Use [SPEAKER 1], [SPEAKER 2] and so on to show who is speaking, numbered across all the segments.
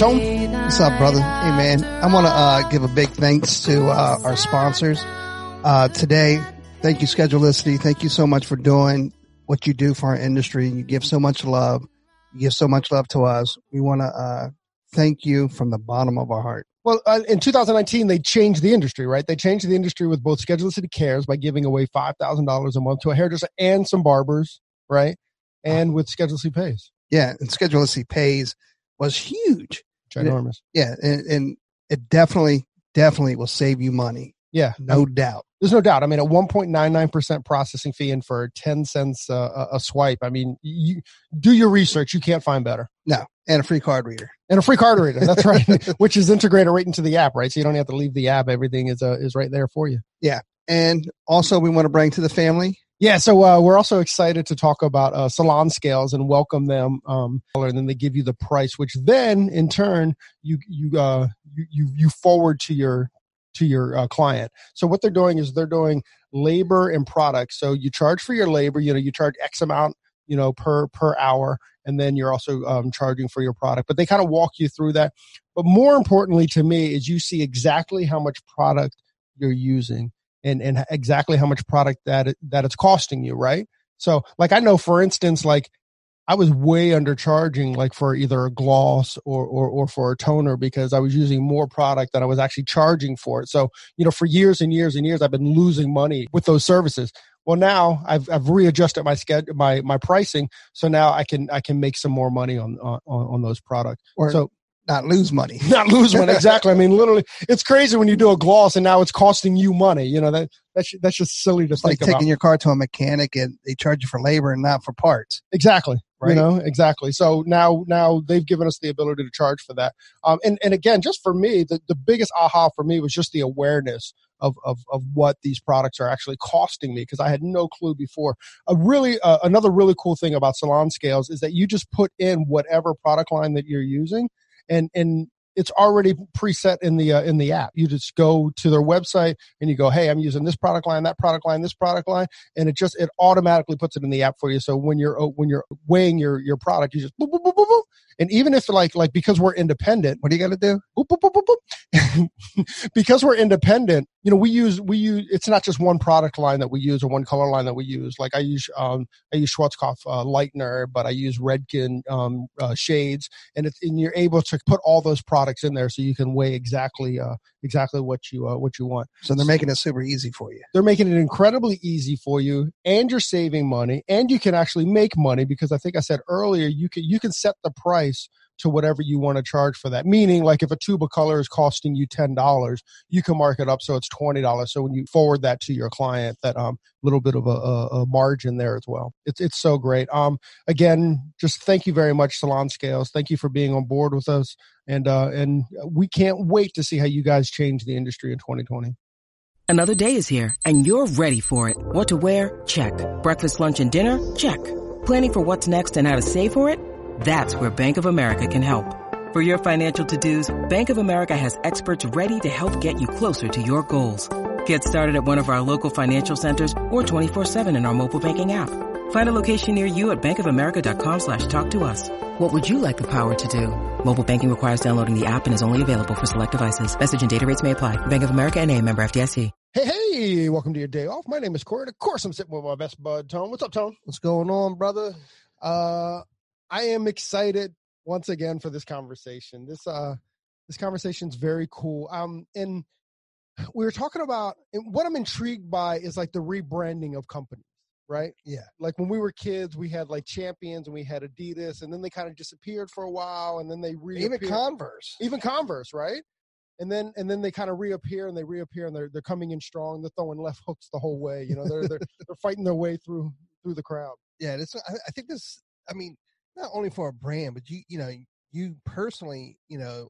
[SPEAKER 1] Hey, what's up, Tone?
[SPEAKER 2] What's up, brother? Hey, man. I want to uh, give a big thanks to uh, our sponsors uh, today. Thank you, Schedulicity. Thank you so much for doing what you do for our industry. You give so much love. You give so much love to us. We want to uh, thank you from the bottom of our heart.
[SPEAKER 1] Well, uh, in 2019, they changed the industry, right? They changed the industry with both Schedulicity Cares by giving away $5,000 a month to a hairdresser and some barbers, right? And with Schedulicity Pays.
[SPEAKER 2] Yeah, and Schedulicity Pays was huge.
[SPEAKER 1] Ginormous.
[SPEAKER 2] Yeah, and, and it definitely, definitely will save you money.
[SPEAKER 1] Yeah.
[SPEAKER 2] No doubt.
[SPEAKER 1] There's no doubt. I mean, a 1.99% processing fee and for 10 cents uh, a swipe. I mean, you do your research. You can't find better.
[SPEAKER 2] No, and a free card reader.
[SPEAKER 1] And a free card reader. That's right. Which is integrated right into the app, right? So you don't have to leave the app. Everything is uh, is right there for you.
[SPEAKER 2] Yeah. And also, we want to bring to the family
[SPEAKER 1] yeah, so uh, we're also excited to talk about uh, salon scales and welcome them. Um, and then they give you the price, which then in turn you you uh, you you forward to your to your uh, client. So what they're doing is they're doing labor and product. So you charge for your labor. You know, you charge X amount, you know, per per hour, and then you're also um, charging for your product. But they kind of walk you through that. But more importantly to me is you see exactly how much product you're using and and exactly how much product that it, that it's costing you, right? So, like I know, for instance, like I was way undercharging, like for either a gloss or, or or for a toner because I was using more product than I was actually charging for it. So, you know, for years and years and years, I've been losing money with those services. Well, now I've I've readjusted my schedule, my my pricing, so now I can I can make some more money on on, on those products.
[SPEAKER 2] Or,
[SPEAKER 1] so
[SPEAKER 2] not lose money.
[SPEAKER 1] not lose money. Exactly. I mean, literally, it's crazy when you do a gloss and now it's costing you money. You know that that's that's just silly to
[SPEAKER 2] it's
[SPEAKER 1] think
[SPEAKER 2] like taking
[SPEAKER 1] about.
[SPEAKER 2] your car to a mechanic and they charge you for labor and not for parts.
[SPEAKER 1] Exactly.
[SPEAKER 2] Right.
[SPEAKER 1] You know, exactly. So now, now they've given us the ability to charge for that. Um, and, and again, just for me, the, the biggest aha for me was just the awareness of, of, of what these products are actually costing me because I had no clue before. A really, uh, another really cool thing about salon scales is that you just put in whatever product line that you're using and, and it's already preset in the uh, in the app. You just go to their website and you go, "Hey, I'm using this product line, that product line, this product line," and it just it automatically puts it in the app for you. So when you're uh, when you're weighing your your product, you just boop boop boop boop, boop. and even if like like because we're independent,
[SPEAKER 2] What do you got to do?
[SPEAKER 1] boop, boop, boop, boop, boop. because we're independent, you know, we use we use it's not just one product line that we use or one color line that we use. Like I use um I use Schwarzkopf uh, lightener, but I use Redken um uh, shades, and it's and you're able to put all those products in there so you can weigh exactly uh exactly what you uh, what you want.
[SPEAKER 2] So they're making it super easy for you.
[SPEAKER 1] They're making it incredibly easy for you, and you're saving money, and you can actually make money because I think I said earlier you can you can set the price to whatever you want to charge for that. Meaning, like if a tube of color is costing you ten dollars, you can mark it up so it's twenty dollars. So when you forward that to your client, that um little bit of a, a, margin there as well. It's it's so great. Um, again, just thank you very much, Salon Scales. Thank you for being on board with us, and uh, and we can't wait to see how you guys change the industry in 2020.
[SPEAKER 3] Another day is here, and you're ready for it. What to wear? Check. Breakfast, lunch, and dinner? Check. Planning for what's next and how to save for it? That's where Bank of America can help. For your financial to-dos, Bank of America has experts ready to help get you closer to your goals. Get started at one of our local financial centers or 24-7 in our mobile banking app. Find a location near you at bankofamerica.com slash talk to us. What would you like the power to do? Mobile banking requires downloading the app and is only available for select devices. Message and data rates may apply. Bank of America and a member FDIC.
[SPEAKER 1] Hey, hey, welcome to your day off. My name is Corey. and Of course, I'm sitting with my best bud, Tone. What's up, Tone?
[SPEAKER 2] What's going on, brother?
[SPEAKER 1] Uh, I am excited once again for this conversation. This uh, this conversation is very cool. Um, and we were talking about and what I'm intrigued by is like the rebranding of companies, right?
[SPEAKER 2] Yeah.
[SPEAKER 1] Like when we were kids, we had like Champions and we had Adidas, and then they kind of disappeared for a while, and then they reappeared.
[SPEAKER 2] Even Converse.
[SPEAKER 1] even Converse, right? And then and then they kind of reappear and they reappear and they're they're coming in strong. They're throwing left hooks the whole way. You know, they're they're they're fighting their way through through the crowd.
[SPEAKER 2] Yeah, this. I, I think this. I mean, not only for a brand, but you, you know, you personally, you know,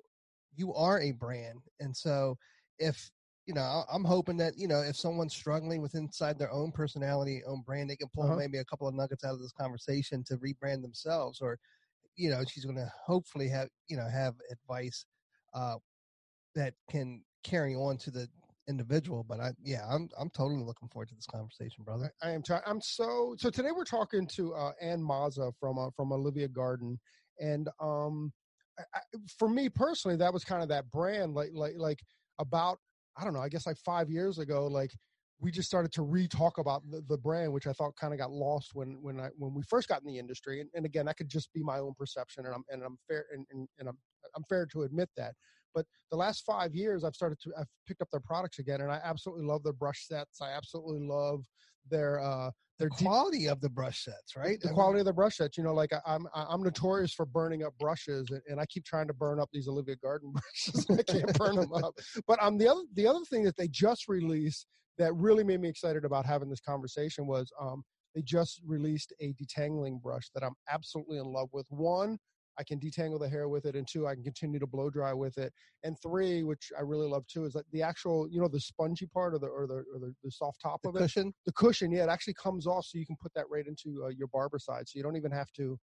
[SPEAKER 2] you are a brand, and so if you know, I'm hoping that you know, if someone's struggling with inside their own personality, own brand, they can pull
[SPEAKER 1] Uh-huh.
[SPEAKER 2] maybe a couple of nuggets out of this conversation to rebrand themselves, or you know, she's going to hopefully have you know have advice uh, that can carry on to the individual. But I, yeah, I'm I'm totally looking forward to this conversation, brother.
[SPEAKER 1] I am. Try- I'm so. So today we're talking to uh, Ann Maza from uh, from Olivia Garden, and um, I, for me personally, that was kind of that brand. Like like like about I don't know. I guess like five years ago, like we just started to re-talk about the, the brand, which I thought kind of got lost when when I when we first got in the industry. And, and again, that could just be my own perception, and I'm and I'm fair and, and, and I'm I'm fair to admit that. But the last five years, I've started to I've picked up their products again, and I absolutely love their brush sets. I absolutely love their uh their
[SPEAKER 2] the quality deep, of the brush sets, right?
[SPEAKER 1] The, quality of the brush sets. You know, like I, I'm I'm notorious for burning up brushes, and, and I keep trying to burn up these Olivia Garden brushes. I can't burn them up. But um, the other the other thing that they just released that really made me excited about having this conversation was um, they just released a detangling brush that I'm absolutely in love with. One, I can detangle the hair with it, and two, I can continue to blow dry with it. And three, which I really love too, is that the actual, you know, the spongy part or the or the or the, the soft top
[SPEAKER 2] the
[SPEAKER 1] of
[SPEAKER 2] it, cushion,
[SPEAKER 1] the cushion, yeah, it actually comes off, so you can put that right into uh, your Barbicide, so you don't even have to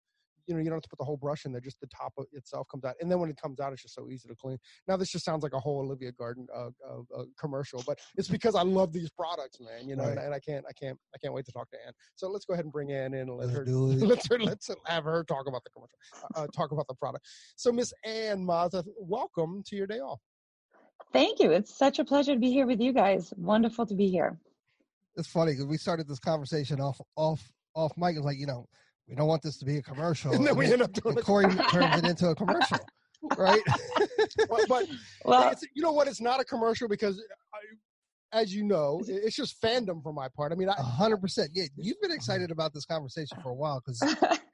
[SPEAKER 1] you know you don't have to put the whole brush in there just the top of itself comes out and then when it comes out it's just so easy to clean now this just sounds like a whole olivia garden uh, uh, uh, commercial but it's because i love these products man you know right. and, and, i can't i can't i can't wait to talk to ann so let's go ahead and bring ann in and let let's her do it. let's her let's have her talk about the commercial uh, uh, talk about the product so miss ann maza welcome to your day off
[SPEAKER 4] thank you it's such a pleasure to be here with you guys wonderful to be here
[SPEAKER 2] it's funny because we started this conversation off off off mic. It's like you know, we don't want this to be a commercial.
[SPEAKER 1] And then we end up doing
[SPEAKER 2] and Corey turns it into a commercial, right?
[SPEAKER 1] but, but well, you know what? It's not a commercial because, I, as you know, it's just fandom for my part. I mean,
[SPEAKER 2] hundred percent. Yeah, you've been uh-huh. excited about this conversation for a while because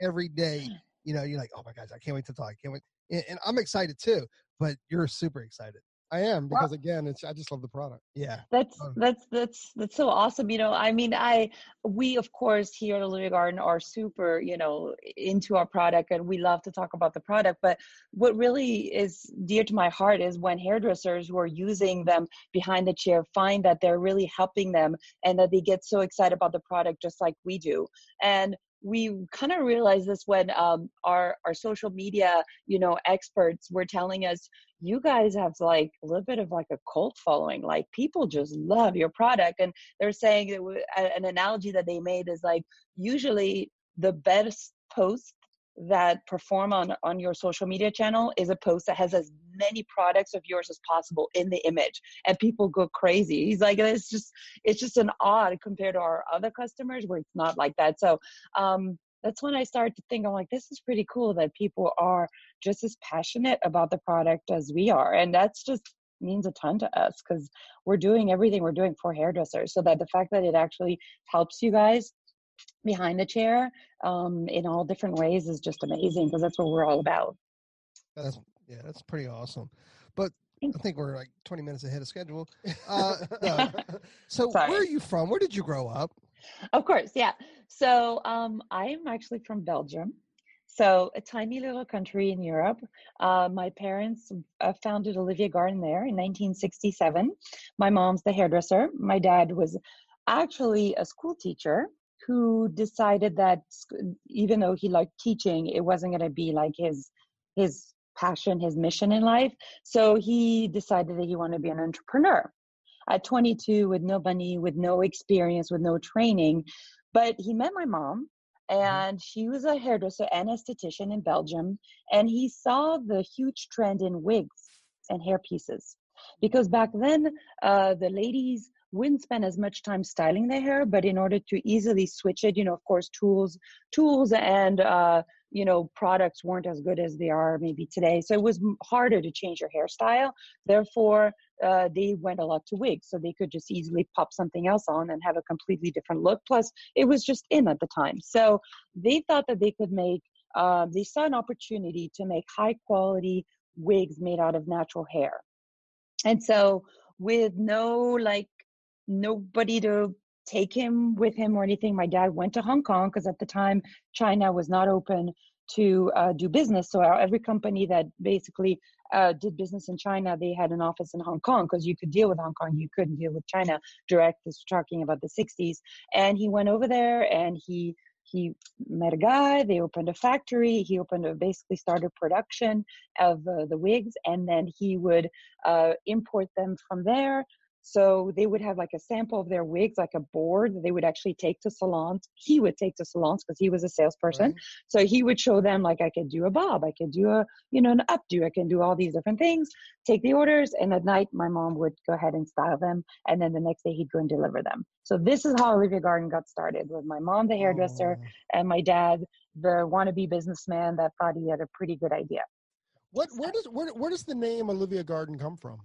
[SPEAKER 2] every day, you know, you're like, oh my gosh, I can't wait to talk. I can't wait, and, and I'm excited too. But you're super excited.
[SPEAKER 1] I am because well, again, it's I just love the product.
[SPEAKER 2] Yeah,
[SPEAKER 4] that's oh, that's that's that's so awesome. You know, I mean, I we of course here at Olivia Garden are super you know into our product and we love to talk about the product. But what really is dear to my heart is when hairdressers who are using them behind the chair find that they're really helping them and that they get so excited about the product just like we do. And we kind of realized this when um, our our social media you know experts were telling us you guys have like a little bit of like a cult following like people just love your product and they're saying that an analogy that they made is like usually the best post that perform on on your social media channel is a post that has as many products of yours as possible in the image and people go crazy. He's like it's just it's just an odd compared to our other customers where it's not like that. So um that's when i started to think i'm like this is pretty cool that people are just as passionate about the product as we are and that's just means a ton to us because we're doing everything we're doing for hairdressers so that the fact that it actually helps you guys behind the chair um, in all different ways is just amazing because that's what we're all about.
[SPEAKER 2] That's yeah, that's pretty awesome. But I think we're like 20 minutes ahead of schedule. Uh, no. So, Sorry. where are you from? Where did you grow up?
[SPEAKER 4] Of course, yeah. So, um, I'm actually from Belgium. So, a tiny little country in Europe. Uh, my parents uh, founded Olivia Garden there in 1967. My mom's the hairdresser. My dad was actually a school teacher who decided that even though he liked teaching, it wasn't going to be like his his passion, his mission in life. So he decided that he wanted to be an entrepreneur. At 22, with no money, with no experience, with no training, but he met my mom, mm-hmm. and she was a hairdresser and esthetician in Belgium, and he saw the huge trend in wigs and hair pieces because back then uh, the ladies wouldn't spend as much time styling their hair but in order to easily switch it you know of course tools tools and uh, you know products weren't as good as they are maybe today. So it was harder to change your hairstyle. Therefore uh, they went a lot to wigs so they could just easily pop something else on and have a completely different look. Plus it was just in at the time. So they thought that they could make uh, they saw an opportunity to make high quality wigs made out of natural hair. And so with no like nobody to take him with him or anything. My dad went to Hong Kong because at the time China was not open to uh, do business. So every company that basically uh, did business in China, they had an office in Hong Kong because you could deal with Hong Kong, you couldn't deal with China direct. This talking about the 60s, and he went over there and he he met a guy they opened a factory he opened a basically started production of uh, the wigs and then he would uh, import them from there So they would have like a sample of their wigs, like a board that they would actually take to salons. He would take to salons because he was a salesperson. Right. So he would show them like I could do a bob, I could do a, you know, an updo, I can do all these different things, take the orders, and at night my mom would go ahead and style them. And then the next day he'd go and deliver them. So this is how Olivia Garden got started with my mom, the hairdresser, oh. and my dad, the wannabe businessman that thought he had a pretty good idea.
[SPEAKER 1] What where does where, where does the name Olivia Garden come from?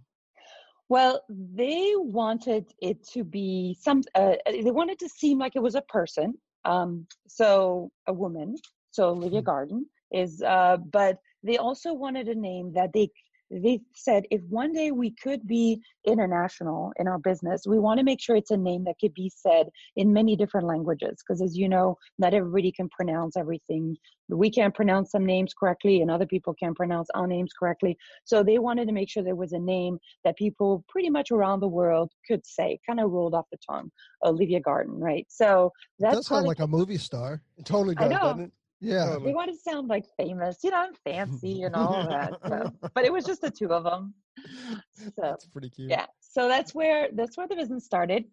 [SPEAKER 4] Well, they wanted it to be some. Uh, they wanted to seem like it was a person. Um, so a woman. So Olivia hmm. Garden is. Uh, but they also wanted a name that they they said if one day we could be international in our business, we want to make sure it's a name that could be said in many different languages. Because as you know, not everybody can pronounce everything. We can't pronounce some names correctly, and other people can't pronounce our names correctly. So they wanted to make sure there was a name that people pretty much around the world could say, kind of rolled off the tongue. Olivia Garden, right? So
[SPEAKER 2] that's that sounds like a movie star.
[SPEAKER 1] It totally does, doesn't it?
[SPEAKER 2] Yeah.
[SPEAKER 4] They want to sound like famous, you know, I'm fancy and all that. So. But it was just the two of them.
[SPEAKER 1] So, that's pretty cute.
[SPEAKER 4] Yeah. So that's where that's where the business started.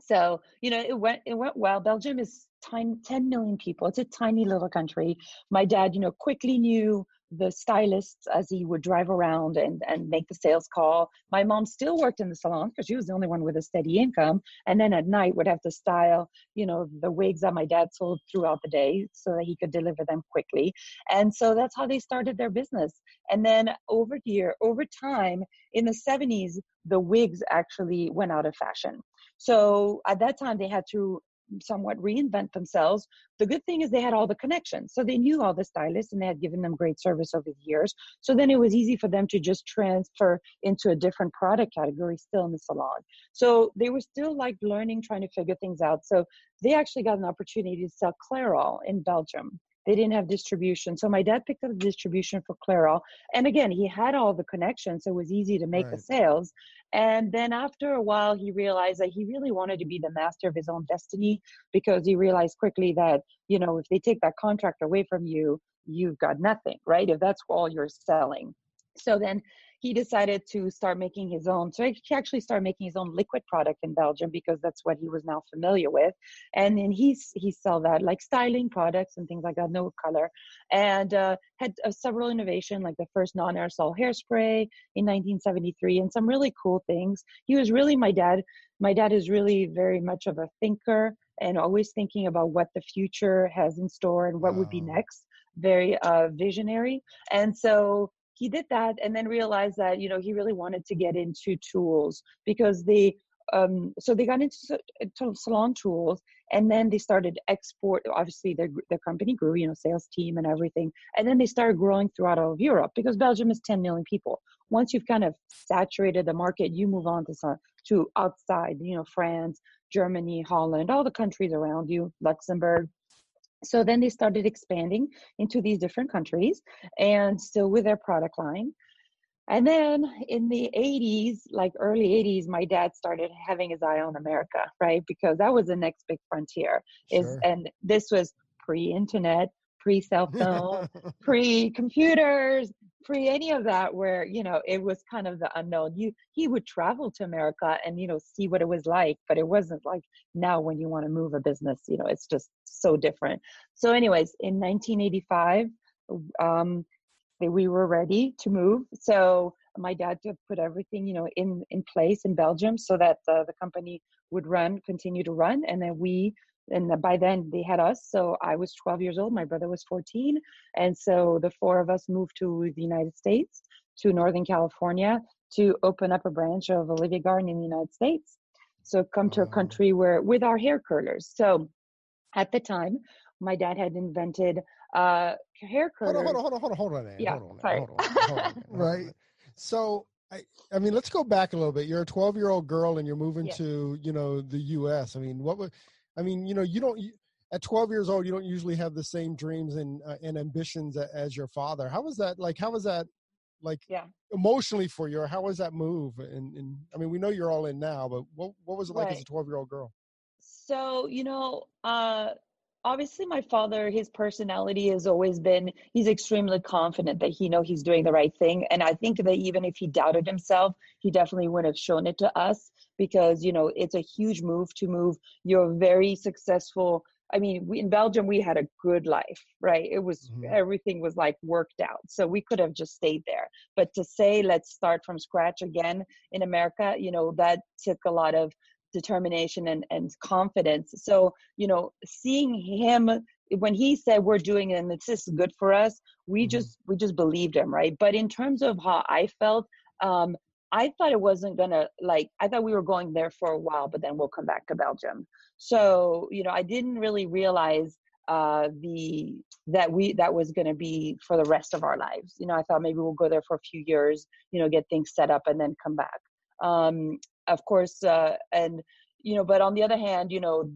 [SPEAKER 4] So, you know, it went it went well. Belgium is tiny 10 million people. It's a tiny little country. My dad, you know, quickly knew the stylists as he would drive around and, and make the sales call. My mom still worked in the salon because she was the only one with a steady income. And then at night would have to style, you know, the wigs that my dad sold throughout the day so that he could deliver them quickly. And so that's how they started their business. And then over here, over time, in the 70s, the wigs actually went out of fashion. So at that time, they had to somewhat reinvent themselves. The good thing is they had all the connections. So they knew all the stylists and they had given them great service over the years. So then it was easy for them to just transfer into a different product category still in the salon. So they were still like learning, trying to figure things out. So they actually got an opportunity to sell Clairol in Belgium. They didn't have distribution. So my dad picked up the distribution for Clairol. And again, he had all the connections, so it was easy to make right. the sales. And then after a while, he realized that he really wanted to be the master of his own destiny because he realized quickly that, you know, if they take that contract away from you, you've got nothing, right? If that's all you're selling. So then he decided to start making his own. So he actually started making his own liquid product in Belgium because that's what he was now familiar with. And then he's he sell that like styling products and things like that, no color, and uh, had uh, several innovation like the first non-aerosol hairspray in 1973 and some really cool things. He was really my dad. My dad is really very much of a thinker and always thinking about what the future has in store and what wow. would be next very uh, visionary and so he did that and then realized that you know he really wanted to get into tools because they um, so they got into, salon tools and then they started export obviously their, their company grew you know sales team and everything and then they started growing throughout all of europe because belgium is 10 million people. Once you've kind of saturated the market you move on to to outside you know france germany holland all the countries around you luxembourg so then they started expanding into these different countries and still with their product line. And then in the 80s, like early 80s, my dad started having his eye on America, right? Because that was the next big frontier. Is and this was pre-internet, pre-cell phone, pre-computers, pre any of that where you know it was kind of the unknown. You he would travel to america and you know see what it was like but it wasn't like now when you want to move a business you know it's just so different. So anyways in 1985 um we were ready to move. So my dad to put everything you know in in place in belgium so that the company would run continue to run. And then we and by then they had us so i was 12 years old my brother was 14 and so the four of us moved to the united states to northern california to open up a branch of olivia garden in the united states so come to a country where with our hair curlers so at the time my dad had invented uh hair curlers
[SPEAKER 1] hold on hold on hold on hold on, hold on
[SPEAKER 4] yeah
[SPEAKER 1] hold on,
[SPEAKER 4] sorry.
[SPEAKER 1] Hold on, hold on, right so I, I mean, let's go back a little bit. You're a 12 year old girl and you're moving yes. to, you know, the U.S. I mean, what was I mean, you know, you don't at 12 years old, you don't usually have the same dreams and uh, and ambitions as your father. How was that? Like, how was that? Like,
[SPEAKER 4] yeah.
[SPEAKER 1] emotionally for you, or how was that move? And, and I mean, we know you're all in now, but what what was it like right. as a 12 year old girl?
[SPEAKER 4] So you know, uh, obviously my father his personality has always been he's extremely confident that he know he's doing the right thing and i think that even if he doubted himself he definitely wouldn't have shown it to us because you know it's a huge move to move you're very successful I mean, we, in Belgium, we had a good life, right? It was mm-hmm. everything was like worked out. So we could have just stayed there. But to say, let's start from scratch again in America, you know, that took a lot of determination and, and confidence. So, you know, seeing him when he said we're doing it and this is good for us, we mm-hmm. just we just believed him, right? But in terms of how I felt, um, I thought it wasn't gonna like I thought we were going there for a while, but then we'll come back to Belgium. So, you know, I didn't really realize uh the that we that was going to be for the rest of our lives you know i thought maybe we'll go there for a few years you know get things set up and then come back um of course uh and you know but on the other hand you know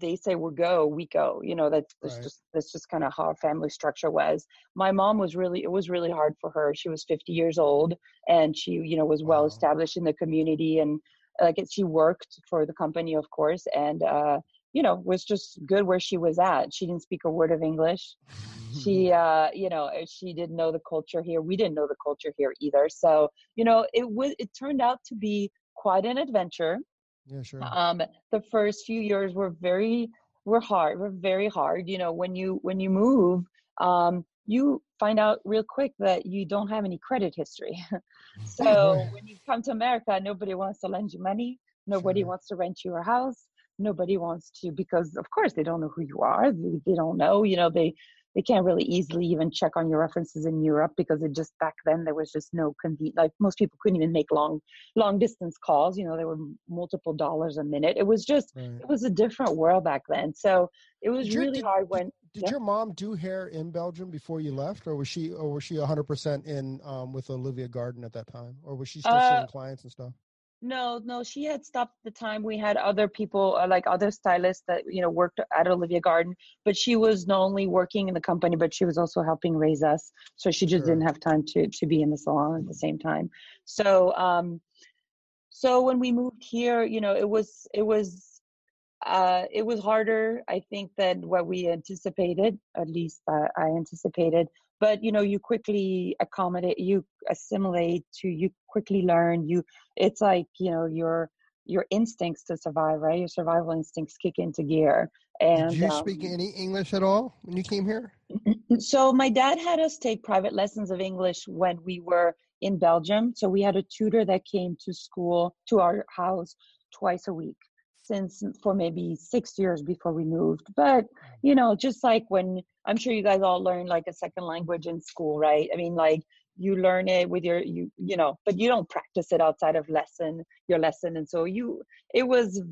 [SPEAKER 4] they say we're go we go you know that's, that's right. just that's just kind of how our family structure was. My mom was really it was really hard for her she was 50 years old and she you know was wow. well established in the community and like it, she worked for the company of course and uh you know was just good where she was at. She didn't speak a word of english. She uh you know she didn't know the culture here. We didn't know the culture here either. So you know it was it turned out to be quite an adventure
[SPEAKER 1] yeah, sure.
[SPEAKER 4] Um, the first few years were very were hard. Were very hard. You know, when you when you move, um, you find out real quick that you don't have any credit history. so when you come to America, nobody wants to lend you money. Nobody sure. wants to rent you a house. Nobody wants to because of course they don't know who you are. They, they don't know. You know they they can't really easily even check on your references in Europe because it just back then there was just no convenient like most people couldn't even make long long distance calls you know they were multiple dollars a minute it was just right. it was a different world back then so it was did really
[SPEAKER 1] did,
[SPEAKER 4] hard when
[SPEAKER 1] did yeah. your mom do hair in Belgium before you left or was she or was she 100% in um, with Olivia Garden at that time or was she still uh, seeing clients and stuff
[SPEAKER 4] no, no, she had stopped the time. We had other people, uh, like other stylists that you know worked at Olivia Garden, but she was not only working in the company, but she was also helping raise us. So she just sure. didn't have time to to be in the salon at the same time. So, um, so when we moved here, you know, it was it was uh, it was harder, I think, than what we anticipated. At least uh, I anticipated but you know you quickly accommodate you assimilate to you quickly learn you it's like you know your your instincts to survive right? Your survival instincts kick into gear and
[SPEAKER 1] did you um, speak any english at all when you came here?
[SPEAKER 4] So my dad had us take private lessons of english when we were in belgium so we had a tutor that came to school to our house twice a week since for maybe six years before we moved. But, you know, just like when I'm sure you guys all learn like a second language in school, right? I mean, like you learn it with your, you, you know, but you don't practice it outside of lesson, your lesson. And so you, it was,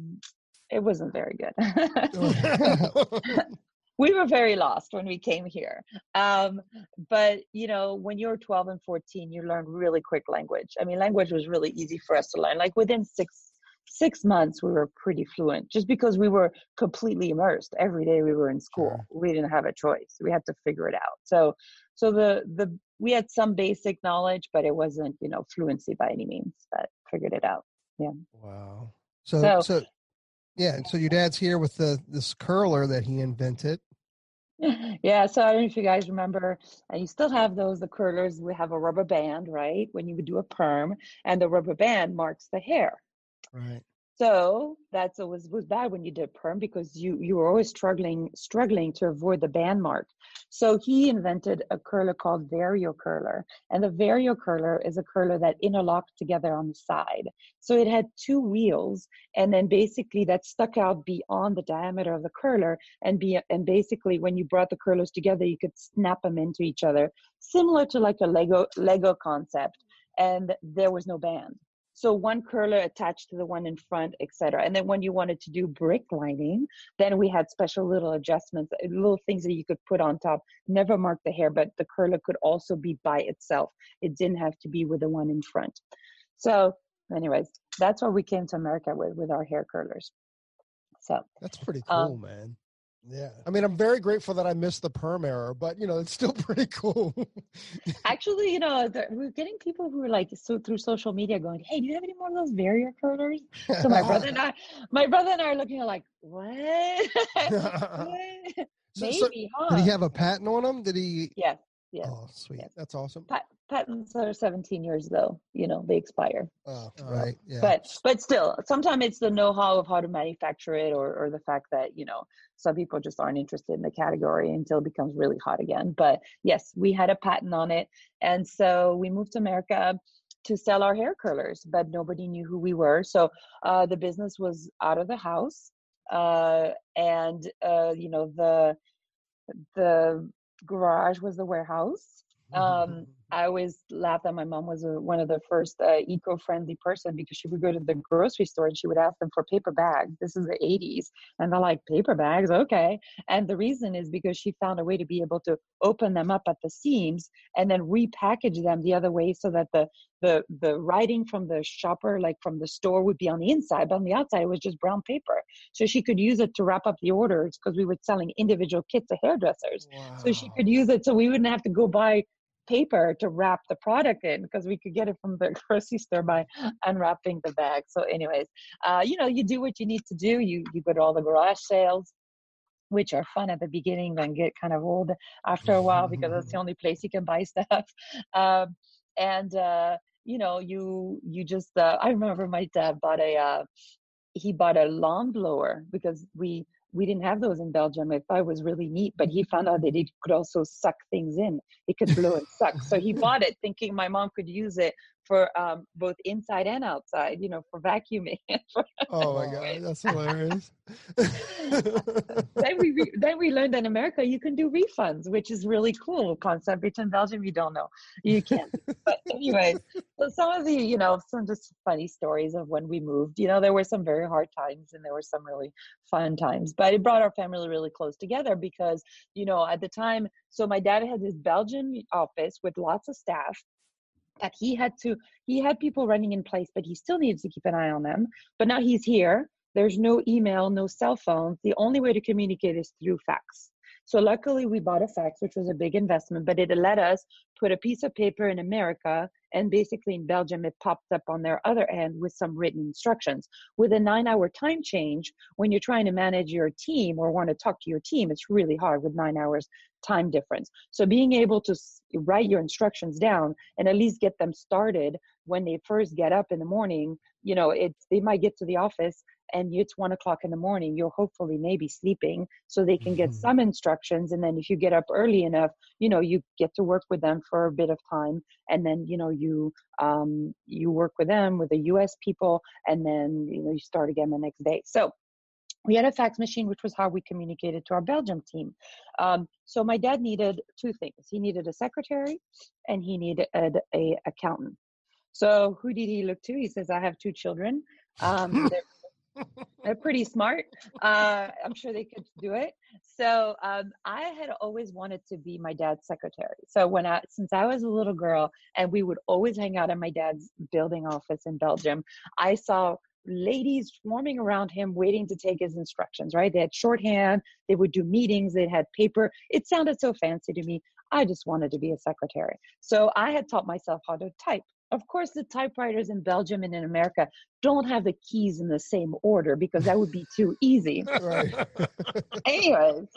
[SPEAKER 4] it wasn't very good. we were very lost when we came here. Um, but you know, when you're 12 and 14, you learn really quick language. I mean, language was really easy for us to learn. Like within six six months we were pretty fluent just because we were completely immersed. Every day we were in school. Sure. we didn't have a choice. We had to figure it out. So so the the we had some basic knowledge but it wasn't you know fluency by any means but figured it out. Yeah.
[SPEAKER 1] Wow. So so, so yeah so your dad's here with the this curler that he invented.
[SPEAKER 4] Yeah, so I don't know if you guys remember, and you still have those, the curlers, we have a rubber band, right? When you would do a perm, and the rubber band marks the hair,
[SPEAKER 1] Right.
[SPEAKER 4] So that's always was bad when you did perm because you you were always struggling struggling to avoid the band mark. So he invented a curler called Vario curler, and the Vario curler is a curler that interlocked together on the side. So it had two wheels, and then basically that stuck out beyond the diameter of the curler, and be and basically when you brought the curlers together, you could snap them into each other, similar to like a Lego Lego concept. And there was no band so one curler attached to the one in front etc and then when you wanted to do brick lining then we had special little adjustments uh, little things that you could put on top. Never mark the hair but the curler could also be by itself. It didn't have to be with the one in front. So anyways that's what we came to america with with our hair curlers. So
[SPEAKER 1] that's pretty um, cool um, man yeah. I mean, I'm very grateful that I missed the perm error, but you know, it's still pretty cool.
[SPEAKER 4] Actually, you know, we're getting people who are like so through social media going, "Hey, do you have any more of those Vario curlers?" So my brother and I, my brother and I are looking at like, "What?" what?
[SPEAKER 1] Maybe, so, huh? Did he have a patent on them? Did he?
[SPEAKER 4] Yes. Yes.
[SPEAKER 1] Oh, sweet.
[SPEAKER 4] Yes.
[SPEAKER 1] That's awesome.
[SPEAKER 4] Pa- patents are 17 years though. You know they expire.
[SPEAKER 2] Oh,
[SPEAKER 1] Uh,
[SPEAKER 2] right. Yeah.
[SPEAKER 4] But but still, sometimes it's the know-how of how to manufacture it, or or the fact that you know some people just aren't interested in the category until it becomes really hot again. But yes, we had a patent on it, and so we moved to America to sell our hair curlers, but nobody knew who we were. So uh, the business was out of the house, uh, and uh, you know the the garage was the warehouse. Um, I always laugh that my mom was a, one of the first uh, eco-friendly person because she would go to the grocery store and she would ask them for paper bags. This is the 80s, and they're like, "Paper bags, okay." And the reason is because she found a way to be able to open them up at the seams and then repackage them the other way so that the the the writing from the shopper, like from the store, would be on the inside, but on the outside it was just brown paper. So she could use it to wrap up the orders because we were selling individual kits of hairdressers. So she could use it so we wouldn't have to go buy paper to wrap the product in because we could get it from the grocery store by unwrapping the bag. So, anyways, uh, you know, you do what you need to do. You you go to all the garage sales, which are fun at the beginning, then get kind of old after a while because that's the only place you can buy stuff. Um, and uh, you know, you you just uh, I remember my dad bought a uh, he bought a lawn blower because we we didn't have those in Belgium. I thought it was really neat, but he found out that it could also suck things in. It could blow and suck. So he bought it thinking my mom could use it for um, both inside and outside, you know, for vacuuming.
[SPEAKER 1] Oh my god, that's hilarious.
[SPEAKER 4] then we re- then we learned in America you can do refunds, which is really cool concept. Which in Belgium you don't know, you can't. but anyway, so some of the you know some just funny stories of when we moved. You know, there were some very hard times and there were some really fun times, but it brought our family really close together because you know at the time. So my dad had his Belgian office with lots of staff that he had to he had people running in place but he still needed to keep an eye on them. But now he's here. There's no email no cell phones. The only way to communicate is through fax so luckily we bought a fax which was a big investment but it let us put a piece of paper in america and basically in belgium it popped up on their other end with some written instructions. With a nine hour time change when you're trying to manage your team or want to talk to your team it's really hard with nine hours time difference. So being able to write your instructions down and at least get them started when they first get up in the morning you know they might get to the office and it's one o'clock in the morning you're hopefully maybe sleeping so they can get
[SPEAKER 1] Mhm.
[SPEAKER 4] some instructions and then if you get up early enough you know you get to work with them for a bit of time and then you know you um you work with them with the us people and then you know you start again the next day. So we had a fax machine which was how we communicated to our belgium team. Um, so my dad needed two things. He needed a secretary and he needed a, a accountant. So who did he look to? He says i have two children. Um, they're, they're pretty smart. Uh, i'm sure they could do it. So um, i had always wanted to be my dad's secretary. So when i since i was a little girl and we would always hang out in my dad's building office in belgium i saw ladies swarming around him waiting to take his instructions right? They had shorthand they would do meetings they had paper. It sounded so fancy to me. I just wanted to be a secretary. So i had taught myself how to type of course the typewriters in belgium and in america don't have the keys in the same order because that would be too easy
[SPEAKER 1] right.
[SPEAKER 4] anyways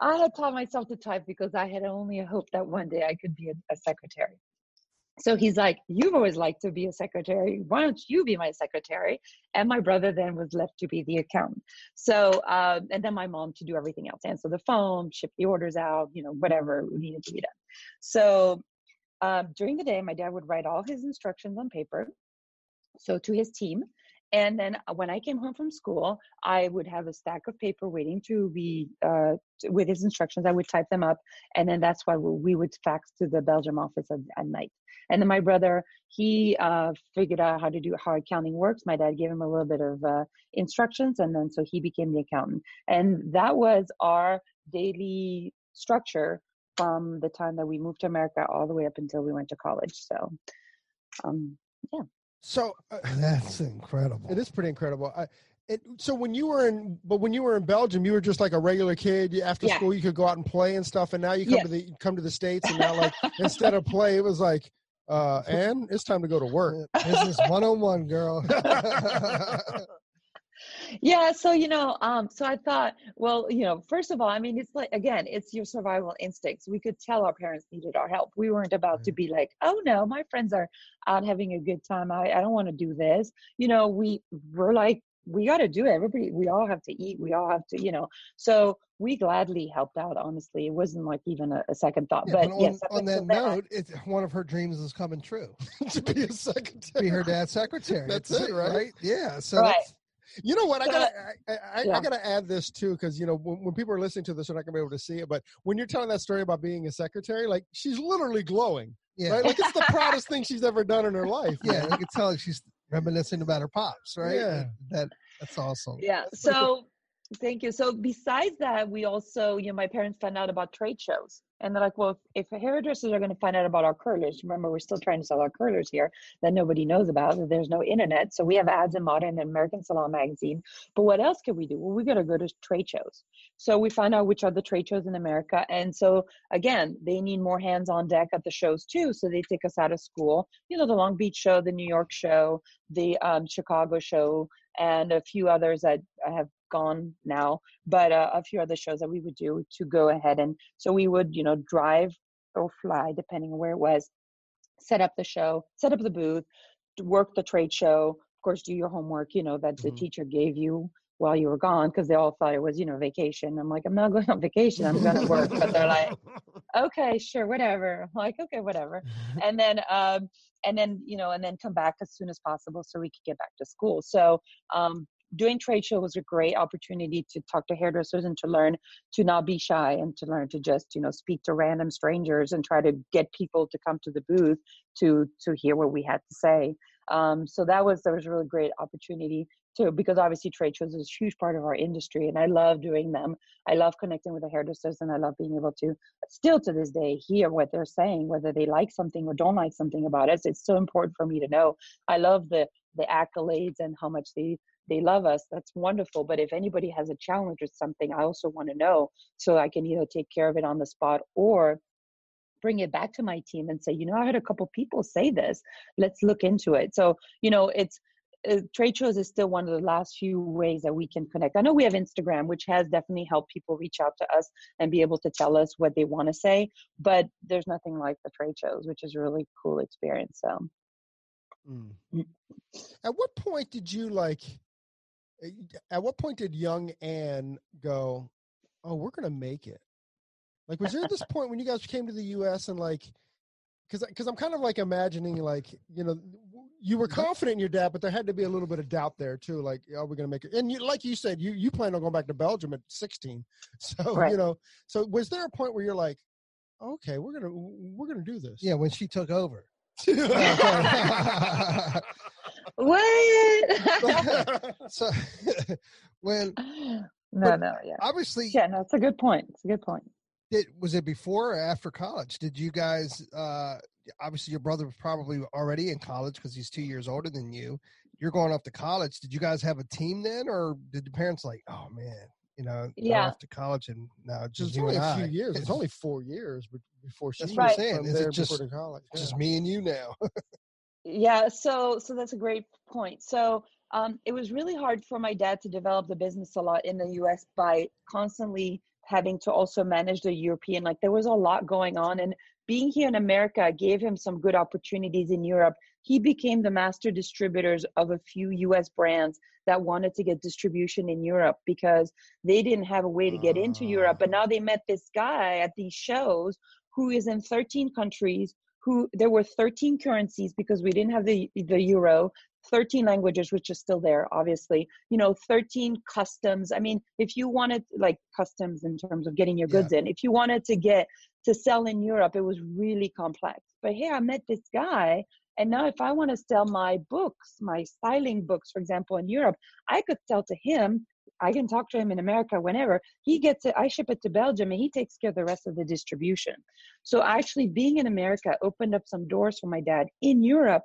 [SPEAKER 4] i had taught myself to type because i had only hoped that one day i could be a, a secretary so he's like, You've always liked to be a secretary. Why don't you be my secretary? And my brother then was left to be the accountant. So, um, and then my mom to do everything else answer the phone, ship the orders out, you know, whatever needed to be done. So, um, during the day, my dad would write all his instructions on paper. So, to his team. And then uh, when I came home from school, I would have a stack of paper waiting to be uh, with his instructions. I would type them up, and then that's why we would fax to the Belgium office at, at night. And then my brother, he uh, figured out how to do how accounting works. My dad gave him a little bit of uh, instructions, and then so he became the accountant. And that was our daily structure from the time that we moved to America all the way up until we went to college. So, um, yeah.
[SPEAKER 1] So uh,
[SPEAKER 2] That's incredible.
[SPEAKER 1] it is pretty incredible. I, it, so when you were in, but when you were in Belgium, you were just like a regular kid. After
[SPEAKER 4] Yeah.
[SPEAKER 1] school, you could go out and play and stuff. And now you come
[SPEAKER 4] Yes.
[SPEAKER 1] to the you come to the states, and now like instead of play, it was like, uh, and it's time to go to work.
[SPEAKER 2] Business 101, girl.
[SPEAKER 4] yeah so you know um so i thought well you know first of all i mean it's like again it's your survival instincts we could tell our parents needed our help we weren't about to be like oh no my friends are out having a good time i, I don't want to do this you know we we're like we got to do it everybody we all have to eat we all have to you know so we gladly helped out honestly it wasn't like even a, a second thought
[SPEAKER 2] Yeah,
[SPEAKER 4] but,
[SPEAKER 2] on,
[SPEAKER 4] yes
[SPEAKER 2] on that note, it's one of her dreams is coming true.
[SPEAKER 1] to be a secretary.
[SPEAKER 2] Be her dad's secretary.
[SPEAKER 1] That's
[SPEAKER 2] It's-
[SPEAKER 1] it, right?
[SPEAKER 2] Yeah. So
[SPEAKER 4] Right.
[SPEAKER 2] that's,
[SPEAKER 1] You know what? I gotta, I, I, I gotta add this too, because you know when, when people are listening to this, they're not gonna be able to see it. But when you're telling that story about being a secretary, like she's literally glowing,
[SPEAKER 2] yeah.
[SPEAKER 1] right? Like it's the proudest thing she's ever done in her life.
[SPEAKER 2] Yeah,
[SPEAKER 1] man.
[SPEAKER 2] you can tell she's reminiscing about her pops, right?
[SPEAKER 1] Yeah.
[SPEAKER 2] That that's awesome.
[SPEAKER 4] yeah so thank you. So besides that we also you know my parents found out about trade shows and they're like well if, if hairdressers are going to find out about our curlers remember we're still trying to sell our curlers here that nobody knows about there's no internet so we have ads in modern and american salon magazine but what else can we do? Well we got to go to trade shows. So we find out which are the trade shows in america and so again they need more hands on deck at the shows too so they take us out of school. You know the long beach show the new york show the um, chicago show and a few others that I have gone now, but uh, a few other shows that we would do to go ahead and so we would, you know, drive or fly depending on where it was, set up the show, set up the booth, work the trade show, of course, do your homework, you know, that the
[SPEAKER 1] Mhm.
[SPEAKER 4] teacher gave you while you were gone because they all thought it was, you know, vacation. I'm like, I'm not going on vacation, I'm going to work. But they're like, okay, sure, whatever. I'm like, okay, whatever. And then, um, and then, you know, and then come back as soon as possible so we could get back to school. So, um, doing trade show was a great opportunity to talk to hairdressers and to learn to not be shy and to learn to just, you know, speak to random strangers and try to get people to come to the booth to to hear what we had to say. Um, so that was that was a really great opportunity too, because obviously trade shows is a huge part of our industry, and I love doing them. I love connecting with the hairdressers, and I love being able to still to this day hear what they're saying, whether they like something or don't like something about us. It's so important for me to know. I love the the accolades and how much they they love us. That's wonderful. But if anybody has a challenge with something, I also want to know so I can either take care of it on the spot or bring it back to my team and say, you know, I heard a couple people say this. Let's look into it. So, you know, it's uh, trade shows is still one of the last few ways that we can connect. I know we have Instagram, which has definitely helped people reach out to us and be able to tell us what they want to say. But there's nothing like the trade shows, which is a really cool experience. So,
[SPEAKER 1] Mm.
[SPEAKER 4] Mm.
[SPEAKER 1] At what point did you like? At what point did young Anne go? Oh, we're gonna make it. Like, was there this point when you guys came to the U.S. and like, because because I'm kind of like imagining like you know you were mm-hmm. confident in your dad, but there had to be a little bit of doubt there too. Like, are we gonna make it? And you, like you said, you you plan on going back to Belgium at 16. So
[SPEAKER 4] Right.
[SPEAKER 1] you know, so was there a point where you're like, okay, we're gonna we're gonna do this?
[SPEAKER 2] Yeah, when she took over.
[SPEAKER 4] what?
[SPEAKER 2] so when
[SPEAKER 4] no, no, yeah.
[SPEAKER 2] obviously
[SPEAKER 4] Yeah, no, it's a good point. It's a good point.
[SPEAKER 2] did was it before or after college? Did you guys uh obviously your brother was probably already in college because he's two years older than you. You're going off to college. Did you guys have a team then or did the parents like, oh man, you know,
[SPEAKER 4] Yeah.
[SPEAKER 2] off to college and now just
[SPEAKER 1] It's
[SPEAKER 2] you
[SPEAKER 1] only
[SPEAKER 2] and
[SPEAKER 1] a
[SPEAKER 2] I.
[SPEAKER 1] few years. It's only four years before she
[SPEAKER 2] That's
[SPEAKER 4] what I'm
[SPEAKER 1] was
[SPEAKER 2] saying. Is it just-
[SPEAKER 1] college.
[SPEAKER 2] It's just me and you now.
[SPEAKER 4] Yeah, so so that's a great point. So um, it was really hard for my dad to develop the business a lot in the U.S. by constantly having to also manage the European. Like there was a lot going on, and being here in America gave him some good opportunities in Europe. He became the master distributors of a few U.S. brands that wanted to get distribution in Europe because they didn't have a way to get into Europe. But now they met this guy at these shows who is in 13 countries who there were 13 currencies because we didn't have the the euro 13 languages which is still there obviously you know 13 customs. I mean if you wanted like customs in terms of getting your goods in if you wanted to get to sell in europe it was really complex. But here i met this guy and now if i want to sell my books my styling books for example in europe i could sell to him I can talk to him in America whenever. He gets it, I ship it to Belgium and he takes care of the rest of the distribution. So actually being in America opened up some doors for my dad in Europe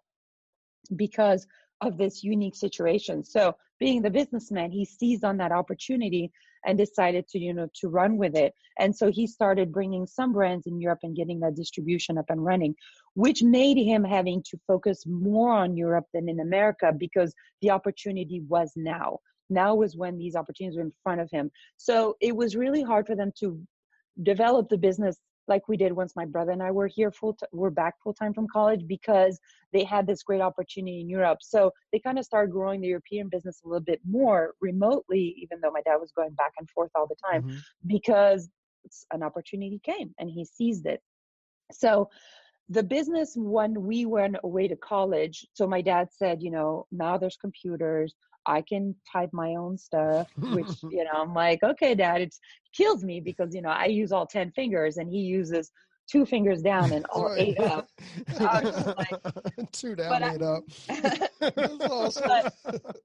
[SPEAKER 4] because of this unique situation. So being the businessman, he seized on that opportunity and decided to, you know, to run with it. And so he started bringing some brands in Europe and getting that distribution up and running, which made him having to focus more on Europe than in America because the opportunity was now. now was when these opportunities were in front of him so it was really hard for them to develop the business like we did once my brother and I were here full t- were back full time from college because they had this great opportunity in Europe. So they kind of started growing the European business a little bit more remotely, even though my dad was going back and forth all the time, mm-hmm. because an opportunity came and he seized it. So the business when we went away to college, so my dad said, you know, now there's computers, I can type my own stuff, which, you know, I'm like, okay, dad, it kills me because, you know, I use all 10 fingers and he uses two fingers down and all eight up.
[SPEAKER 1] like, two down, eight I, up.
[SPEAKER 4] Awesome. But,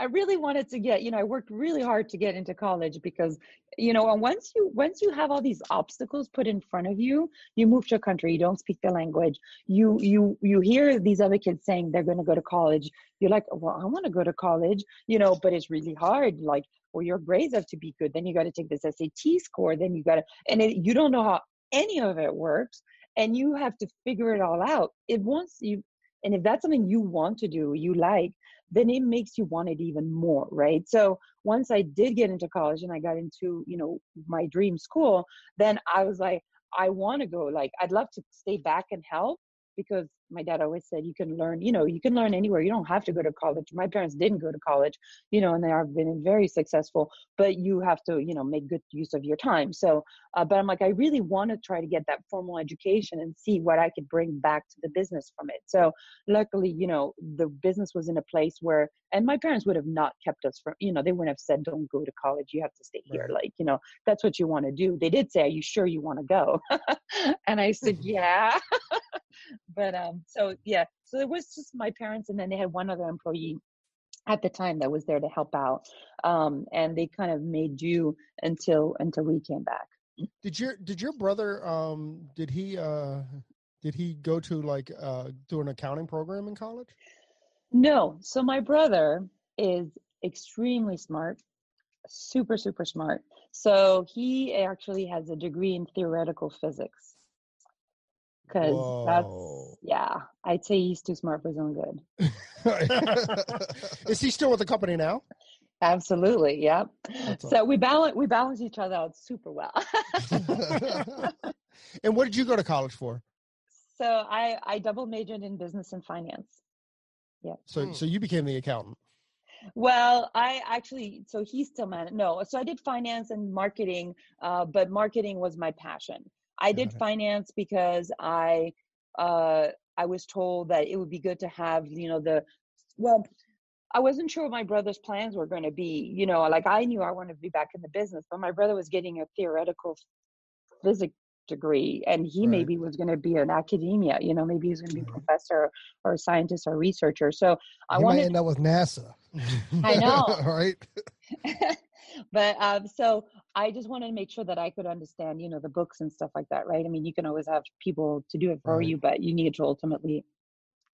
[SPEAKER 4] I really wanted to get, you know, I worked really hard to get into college because, you know, and once you once you have all these obstacles put in front of you, you move to a country, you don't speak the language, you you you hear these other kids saying they're going to go to college. You're like, well, I want to go to college, you know, but it's really hard. Like, well, your grades have to be good. Then you got to take this SAT score. Then you got to, and it, you don't know how any of it works, and you have to figure it all out. It once you, and if that's something you want to do, you like then it makes you want it even more right? So once i did get into college and i got into you know my dream school then i was like i want to go like i'd love to stay back and help because my dad always said you can learn you know you can learn anywhere. You don't have to go to college. My parents didn't go to college you know and they have been very successful but you have to you know make good use of your time. So uh, but i'm like i really want to try to get that formal education and see what i could bring back to the business from it. So luckily you know the business was in a place where and my parents would have not kept us from you know they wouldn't have said don't go to college. You have to stay here. Like you know that's what you want to do. They did say are you sure you want to go? And i said yeah. But um so yeah so it was just my parents and then they had one other employee at the time that was there to help out um and they kind of made do until until we came back.
[SPEAKER 1] Did your did your brother um did he uh did he go to like uh do an accounting program in college?
[SPEAKER 4] No so my brother is extremely smart super super smart. So he actually has a degree in theoretical physics because that's yeah i'd say he's too smart for his own good.
[SPEAKER 1] Is he still with the company now?
[SPEAKER 4] Absolutely yep. So we balance we balance each other out super well.
[SPEAKER 1] And what did you go to college for?
[SPEAKER 4] So i i double majored in business and finance. Yeah
[SPEAKER 1] so hmm. so you became the accountant.
[SPEAKER 4] Well, I actually, so he's still man. No, so I did finance and marketing, uh, but marketing was my passion. I did finance because I uh, I was told that it would be good to have you know the well I wasn't sure what my brother's plans were going to be. You know, like I knew I wanted to be back in the business, but my brother was getting a theoretical physics degree and he right. maybe was going to be an academia you know maybe he was going to be a professor or a scientist or researcher so
[SPEAKER 1] i want to end up with nasa
[SPEAKER 4] i know
[SPEAKER 1] right
[SPEAKER 4] but um, so I just wanted to make sure that I could understand, you know, the books and stuff like that, right? I mean, you can always have people to do it for right. you, but you need to ultimately.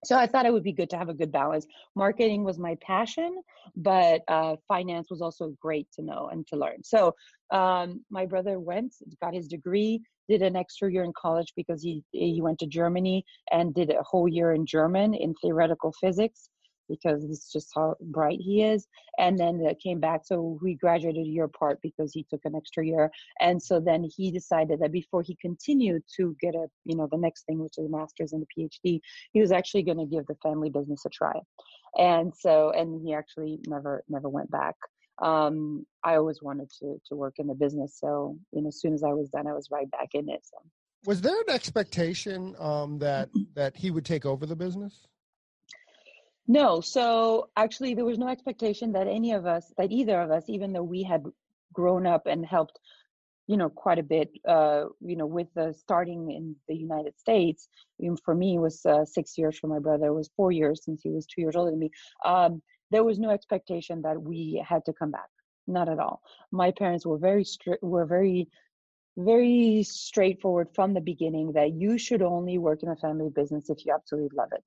[SPEAKER 4] So I thought it would be good to have a good balance. Marketing was my passion, but uh, finance was also great to know and to learn. So um, my brother went, got his degree, did an extra year in college because he he went to Germany and did a whole year in German in theoretical physics because it's just how bright he is. And then it came back. So we graduated a year apart because he took an extra year. And so then he decided that before he continued to get a, you know, the next thing, which is a master's and a PhD, he was actually going to give the family business a try. And so, and he actually never, never went back. Um, I always wanted to, to work in the business. So, you know, as soon as I was done, I was right back in it. So
[SPEAKER 1] was there an expectation um, that that he would take over the business?
[SPEAKER 4] No, so actually, there was no expectation that any of us, that either of us, even though we had grown up and helped, you know, quite a bit, uh, you know, with the starting in the United States. for me, was uh, six years. For my brother, was four years since he was two years older than me. Um, there was no expectation that we had to come back. Not at all. My parents were very strict. Were very very straightforward from the beginning that you should only work in a family business if you absolutely love it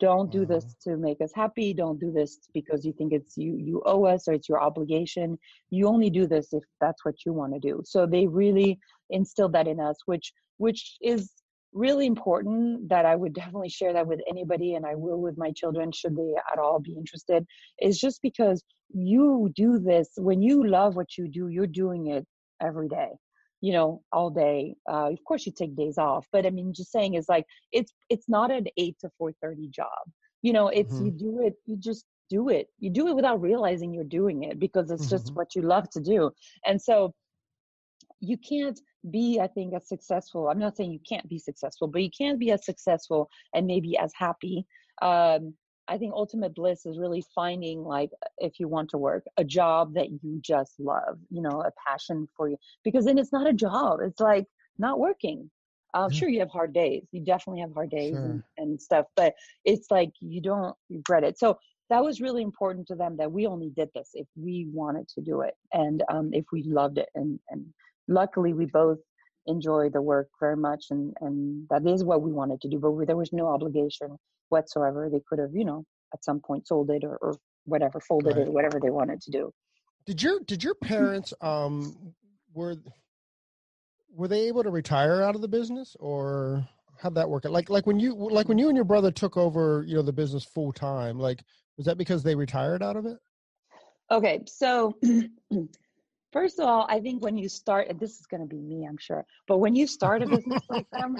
[SPEAKER 4] don't do this mm-hmm. to make us happy. Don't do this because you think it's you you owe us or it's your obligation. You only do this if that's what you want to do. So they really instilled that in us which which is really important that I would definitely share that with anybody, and I will with my children, should they at all be interested, is just because you do this when you love what you do, you're doing it every day you know all day uh, of course you take days off but i mean just saying is like it's it's not an 8 to 4.30 job you know it's mm-hmm. you do it you just do it you do it without realizing you're doing it because it's mm-hmm. just what you love to do and so you can't be i think as successful i'm not saying you can't be successful but you can't be as successful and maybe as happy um, I think ultimate bliss is really finding like if you want to work a job that you just love, you know, a passion for you. Because then it's not a job; it's like not working. Uh, Sure, you have hard days. You definitely have hard days sure. and, and stuff, but it's like you don't regret it. So that was really important to them that we only did this if we wanted to do it and um, if we loved it. And and luckily, we both enjoy the work very much, and and that is what we wanted to do. But we, there was no obligation whatsoever. They could have, you know, at some point sold it or, or whatever, folded right. it, or whatever they wanted to do.
[SPEAKER 1] Did your did your parents um were were they able to retire out of the business or how'd that work? Like like when you like when you and your brother took over, you know, the business full time, like was that because they retired out of it?
[SPEAKER 4] Okay, so first of all, I think when you start, and this is going to be me, I'm sure, but when you start a business like them,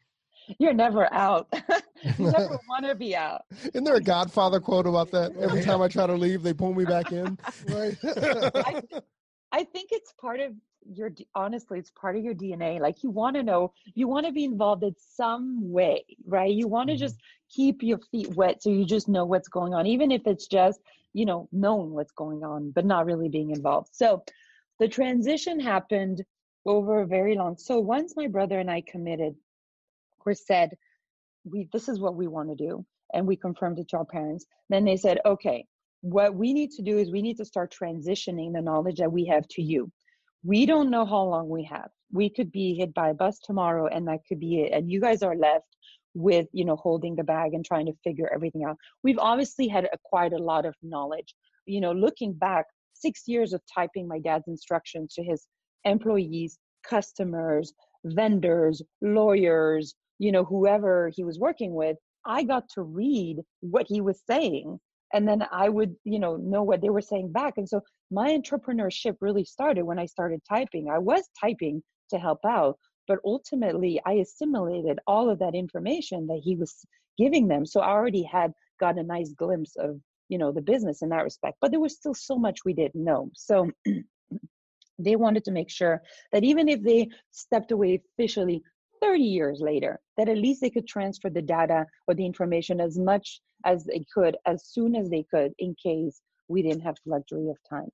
[SPEAKER 4] you're never out. you never want to be out.
[SPEAKER 1] Isn't there a Godfather quote about that? Every time I try to leave, they pull me back in. Right.
[SPEAKER 4] I, I think it's part of your honestly it's part of your dna like you want to know you want to be involved in some way right you want to mm-hmm. just keep your feet wet so you just know what's going on even if it's just you know knowing what's going on but not really being involved so the transition happened over a very long so once my brother and i committed or said, we this is what we want to do, and we confirmed it to our parents. Then they said, okay, what we need to do is we need to start transitioning the knowledge that we have to you. We don't know how long we have. We could be hit by a bus tomorrow, and that could be it. And you guys are left with you know holding the bag and trying to figure everything out. We've obviously had acquired a lot of knowledge. You know, looking back, six years of typing my dad's instructions to his employees, customers, vendors, lawyers, you know whoever he was working with i got to read what he was saying. And then i would you know know what they were saying back. And so my entrepreneurship really started when i started typing. I was typing to help out but ultimately i assimilated all of that information that he was giving them. So i already had got a nice glimpse of you know the business in that respect but there was still so much we didn't know. So they wanted to make sure that even if they stepped away officially 30 years later that at least they could transfer the data or the information as much as they could as soon as they could in case we didn't have the luxury of time.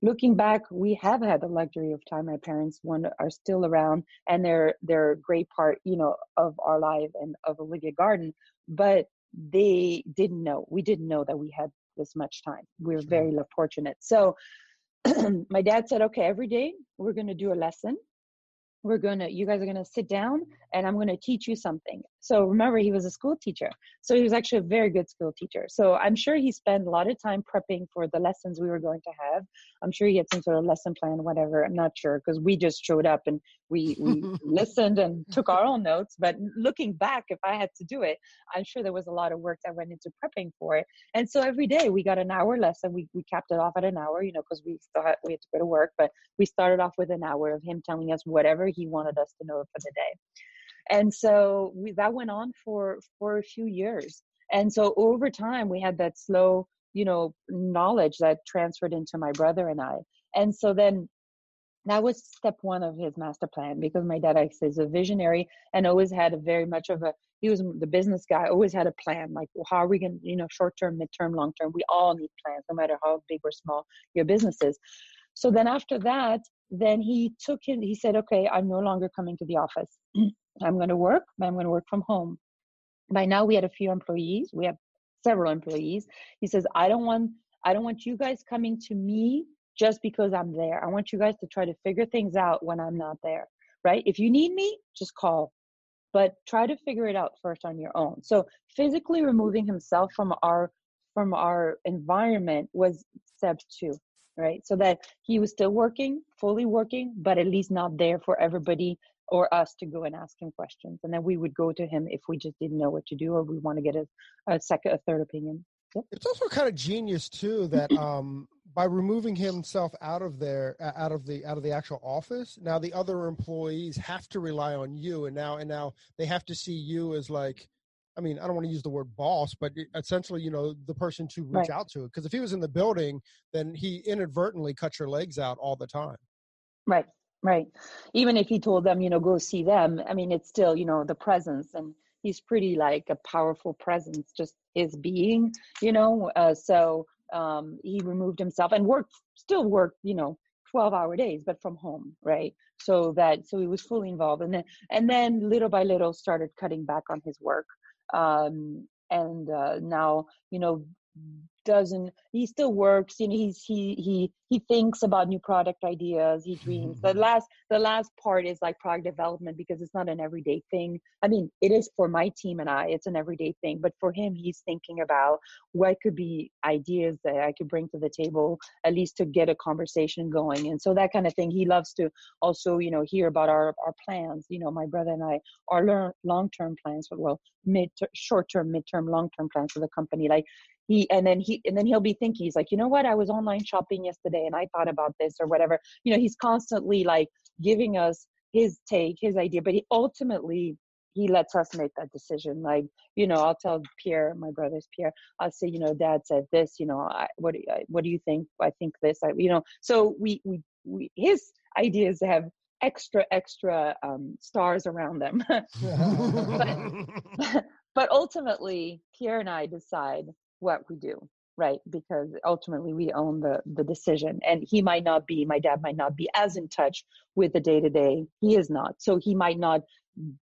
[SPEAKER 4] Looking back we have had the luxury of time. My parents one are still around and they're they're a great part you know of our life and of olivia garden but they didn't know we didn't know that we had this much time. We are very fortunate. So my dad said okay every day we're going to do a lesson. We're going to you guys are going to sit down and i'm going to teach you something. So remember he was a school teacher. So he was actually a very good school teacher. So i'm sure he spent a lot of time prepping for the lessons we were going to have. I'm sure he had some sort of lesson plan whatever i'm not sure because we just showed up and we we listened and took our own notes but looking back if i had to do it i'm sure there was a lot of work that went into prepping for it. And so every day we got an hour lesson. We, we capped it off at an hour you know because we thought we had to go to work but we started off with an hour of him telling us whatever he wanted us to know for the day. And so we, that went on for for a few years. And so over time we had that slow you know knowledge that transferred into my brother and i. And so then that was step one of his master plan because my dad is a visionary and always had a very much of a he was the business guy always had a plan like well, how are we going to you know short term mid term long term? We all need plans no matter how big or small your business is. So then after that then he took it he said okay i'm no longer coming to the office. I'm going to work i'm going to work from home. By now we had a few employees we have several employees. He says i don't want i don't want you guys coming to me just because i'm there. I want you guys to try to figure things out when i'm not there right? If you need me just call but try to figure it out first on your own. So physically removing himself from our from our environment was step two right? So that he was still working, fully working, but at least not there for everybody or us to go and ask him questions. And then we would go to him if we just didn't know what to do or we want to get a, a second a third opinion.
[SPEAKER 1] Yep. it's also kind of genius too that um by removing himself out of there out of the out of the actual office now the other employees have to rely on you and now and now they have to see you as like I mean, I don't want to use the word boss, but essentially, you know, the person to reach right. out to. Because if he was in the building, then he inadvertently cut your legs out all the time.
[SPEAKER 4] Right, right. Even if he told them, you know, go see them, I mean, it's still, you know, the presence. And he's pretty like a powerful presence, just his being, you know. Uh, so um, he removed himself and worked, still worked, you know, 12 hour days but from home right? So that so he was fully involved. And then and then little by little started cutting back on his work. Um, and uh, now you know doesn't he still works you know he's he he he thinks about new product ideas he dreams. The mm-hmm. last the last part is like product development because it's not an everyday thing. I mean it is for my team and i it's an everyday thing but for him he's thinking about what could be ideas that i could bring to the table at least to get a conversation going. And so that kind of thing he loves to also you know hear about our our plans. You know my brother and i our long term plans well mid short term mid term long term plans for the company. Like he and then he and then he'll be thinking he's like you know what? I was online shopping yesterday and i thought about this or whatever. You know he's constantly like giving us his take his idea but he ultimately he lets us make that decision. Like you know i'll tell pierre my brother's pierre i'll say you know dad said this you know I, what do you, what do you think? I think this I, you know so we we, we his ideas have extra extra um, stars around them. But, but ultimately pierre and i decide what we do right? Because ultimately we own the the decision and he might not be my dad might not be as in touch with the day to day he is not. So he might not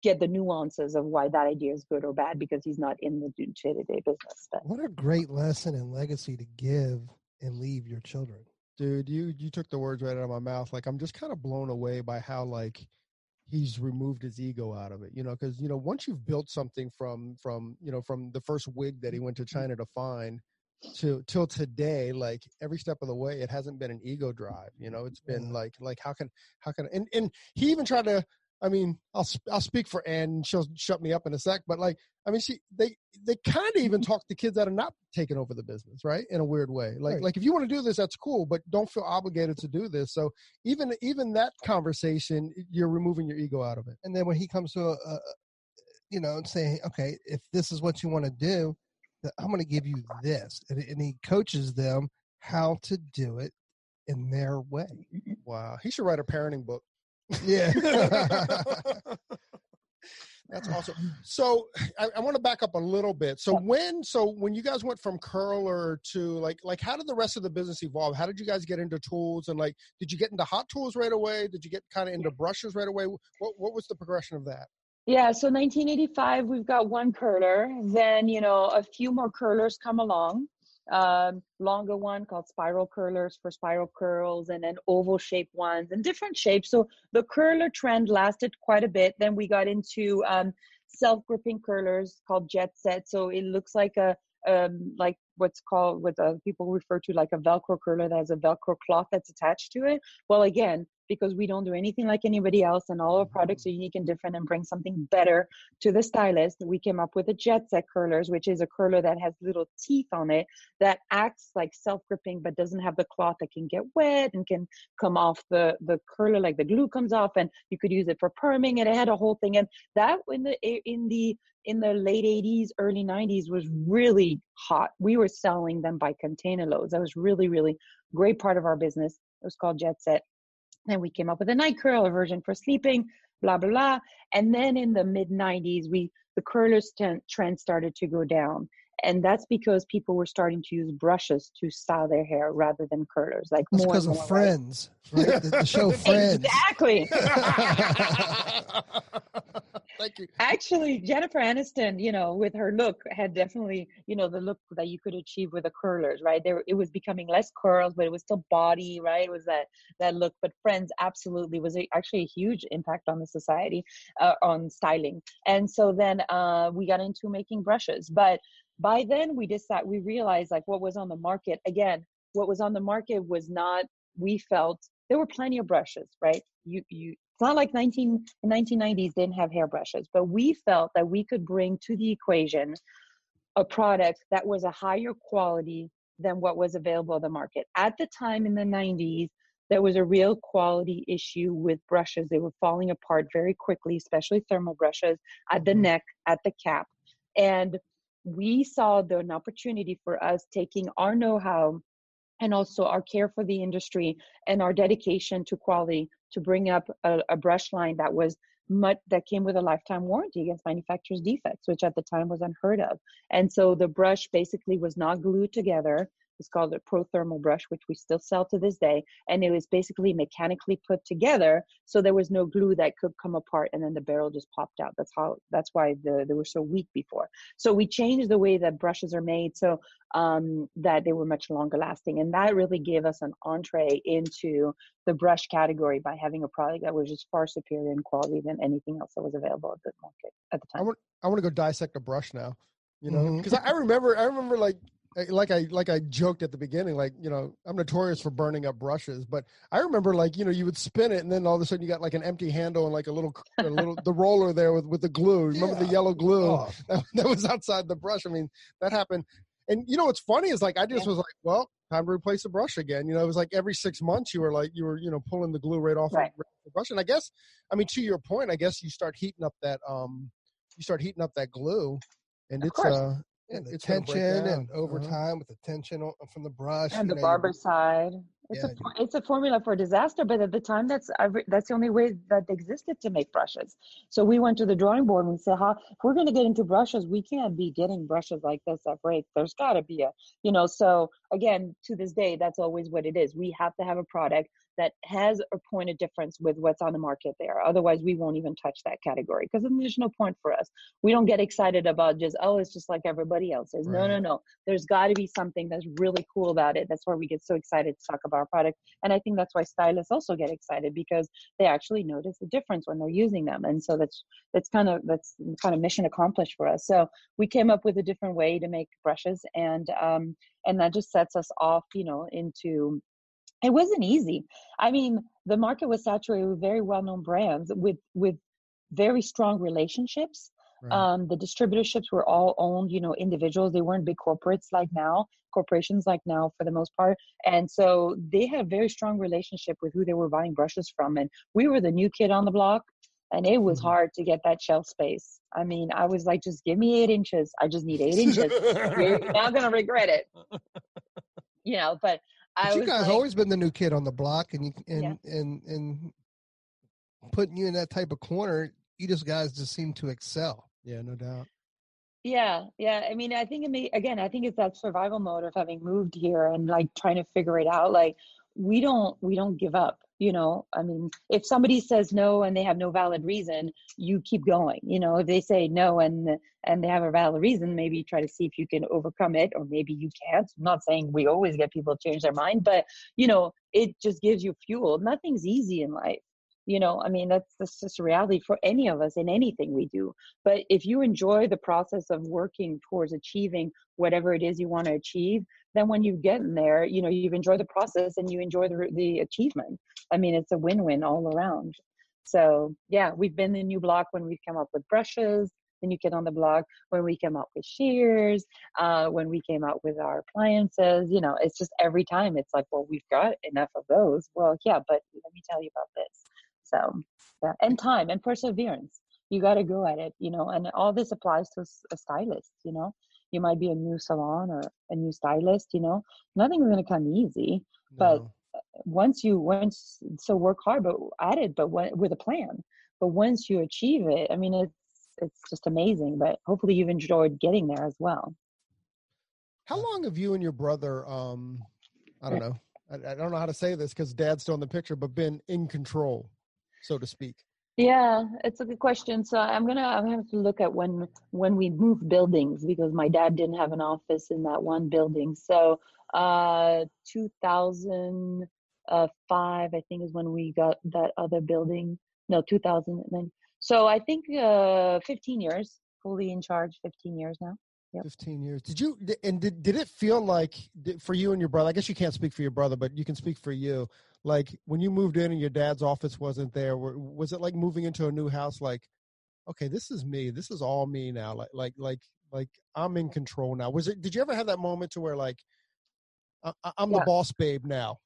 [SPEAKER 4] get the nuances of why that idea is good or bad because he's not in the day to day business
[SPEAKER 2] but. what a great lesson and legacy to give and leave your children.
[SPEAKER 1] Dude you you took the words right out of my mouth. Like i'm just kind of blown away by how like he's removed his ego out of it you know because you know once you've built something from from you know from the first wig that he went to mm-hmm. china to find to till today like every step of the way it hasn't been an ego drive you know it's been like like how can how can and and he even tried to I mean, I'll I'll speak for Anne. She'll shut me up in a sec. But like, I mean, she they they kind mm-hmm. of even talk to kids that are not taking over the business, right? In a weird way. Like right. like if you want to do this, that's cool, but don't feel obligated to do this. So even even that conversation, you're removing your ego out of it.
[SPEAKER 2] And then when he comes to a, a you know, saying, okay, if this is what you want to do, I'm going to give you this, and, and he coaches them how to do it in their way.
[SPEAKER 1] Wow, he should write a parenting book.
[SPEAKER 2] Yeah.
[SPEAKER 1] That's awesome. So I, I, want to back up a little bit. So when so when you guys went from curler to like like how did the rest of the business evolve? How did you guys get into tools and like did you get into hot tools right away? Did you get kind of into brushes right away? What what was the progression of that?
[SPEAKER 4] Yeah, so 1985 we've got one curler. Then you know a few more curlers come along um, longer one called spiral curlers for spiral curls, and then oval shaped ones and different shapes. So the curler trend lasted quite a bit. Then we got into um, self gripping curlers called jet set. So it looks like a um, like what's called what uh, people refer to like a velcro curler that has a velcro cloth that's attached to it well again because we don't do anything like anybody else and all our products mm-hmm. are unique and different and bring something better to the stylist. We came up with a jet set curlers which is a curler that has little teeth on it that acts like self-gripping but doesn't have the cloth that can get wet and can come off the the curler like the glue comes off and you could use it for perming and it had a whole thing. And that in the in the in the late 80s early 90s was really hot. We were selling them by container loads. That was really really great part of our business. It was called jet set then we came up with a night curl, a version for sleeping, blah blah blah. And then in the mid '90s, we the curlers trend started to go down, and that's because people were starting to use brushes to style their hair rather than curlers. Like
[SPEAKER 2] that's more because of Friends, right? the, the show Friends.
[SPEAKER 4] Exactly.
[SPEAKER 1] Thank you.
[SPEAKER 4] Actually, Jennifer Aniston, you know, with her look, had definitely, you know, the look that you could achieve with the curlers, right? There, it was becoming less curls, but it was still body, right? It was that that look. But Friends absolutely was a, actually a huge impact on the society, uh, on styling. And so then uh, we got into making brushes, but by then we decided we realized like what was on the market again what was on the market was not we felt there were plenty of brushes right you you not like 19 1990s didn't have hairbrushes, but we felt that we could bring to the equation a product that was a higher quality than what was available on the market. At the time in the 90s, there was a real quality issue with brushes. They were falling apart very quickly, especially thermal brushes at the mm-hmm. neck, at the cap. And we saw the, an opportunity for us taking our know how and also our care for the industry and our dedication to quality to bring up a, a brush line that was much that came with a lifetime warranty against manufacturer's defects, which at the time was unheard of. And so the brush basically was not glued together. It's called a prothermal brush, which we still sell to this day. And it was basically mechanically put together, so there was no glue that could come apart, and then the barrel just popped out. That's how. That's why the, they were so weak before. So we changed the way that brushes are made, so um, that they were much longer lasting, and that really gave us an entree into the brush category by having a product that was just far superior in quality than anything else that was available at the market at the time.
[SPEAKER 1] I want, I want to go dissect a brush now you know because mm-hmm. I, I remember i remember like like I like I joked at the beginning, like you know, I'm notorious for burning up brushes, but I remember like you know, you would spin it, and then all of a sudden you got like an empty handle and like a little, a little the roller there with with the glue. Remember yeah. the yellow glue oh. that, that, was outside the brush? I mean, that happened. And you know what's funny is like I just yeah. was like, well, time to replace the brush again. You know, it was like every six months you were like you were you know pulling the glue right off right. the brush. And I guess, I mean, to your point, I guess you start heating up that um, you start heating up that glue, and
[SPEAKER 2] of
[SPEAKER 1] it's course. uh
[SPEAKER 2] and the tension and over uh-huh. time with the tension from the brush
[SPEAKER 4] and the know, Barbicide. It's yeah, a it's a formula for disaster, but at the time that's that's the only way that existed to make brushes. So we went to the drawing board and we said, "How if we're going to get into brushes, we can't be getting brushes like this that break. There's got to be a you know." So again, to this day, that's always what it is. We have to have a product that has a point of difference with what's on the market there. Otherwise, we won't even touch that category because there's no point for us. We don't get excited about just, oh, it's just like everybody else's. Right. No, no, no. There's got to be something that's really cool about it. That's why we get so excited to talk about our product. And I think that's why stylists also get excited because they actually notice the difference when they're using them. And so that's that's kind of that's kind of mission accomplished for us. So we came up with a different way to make brushes and um and that just sets us off, you know, into it wasn't easy. I mean, the market was saturated with very well-known brands with with very strong relationships. Right. Um, the distributorships were all owned, you know, individuals. They weren't big corporates like now, corporations like now for the most part. And so they had a very strong relationship with who they were buying brushes from. And we were the new kid on the block, and it was mm-hmm. hard to get that shelf space. I mean, I was like, just give me eight inches. I just need eight inches. You're not gonna regret it. You know, but
[SPEAKER 2] but you guys like, always been the new kid on the block, and you and yeah. and and putting you in that type of corner, you just guys just seem to excel.
[SPEAKER 1] Yeah, no doubt.
[SPEAKER 4] Yeah, yeah. I mean, I think it may again. I think it's that survival mode of having moved here and like trying to figure it out. Like we don't we don't give up you know i mean if somebody says no and they have no valid reason you keep going you know if they say no and and they have a valid reason maybe try to see if you can overcome it or maybe you can't. I'm not saying we always get people to change their mind but you know it just gives you fuel. Nothing's easy in life you know i mean that's that's just a reality for any of us in anything we do. But if you enjoy the process of working towards achieving whatever it is you want to achieve then when you get in there you know you've enjoyed the process and you enjoy the, the achievement i mean it's a win-win all around so yeah we've been the new block when we've come up with brushes the new kid on the block when we came up with shears uh, when we came out with our appliances you know it's just every time it's like well we've got enough of those well yeah but let me tell you about this so, yeah, and time and perseverance. You got to go at it, you know, and all this applies to a stylist, you know. You might be a new salon or a new stylist, you know. Nothing's going to come easy, but uh, once you once so work hard but at it but when, with a plan but once you achieve it i mean it's it's just amazing but hopefully you've enjoyed getting there as well
[SPEAKER 1] how long have you and your brother um i don't know i, I don't know how to say this because dad's still in the picture but been in control so to speak?
[SPEAKER 4] Yeah, it's a good question. So I'm gonna I'm gonna have to look at when when we moved buildings because my dad didn't have an office in that one building. So uh 2005 I think is when we got that other building. No, 2009. So I think uh 15 years fully in charge. 15 years now.
[SPEAKER 1] Yep. 15 years. Did you and did did it feel like for you and your brother? I guess you can't speak for your brother, but you can speak for you like when you moved in and your dad's office wasn't there was it like moving into a new house like okay this is me this is all me now like like like like i'm in control now was it did you ever have that moment to where like I, am yeah. the boss babe now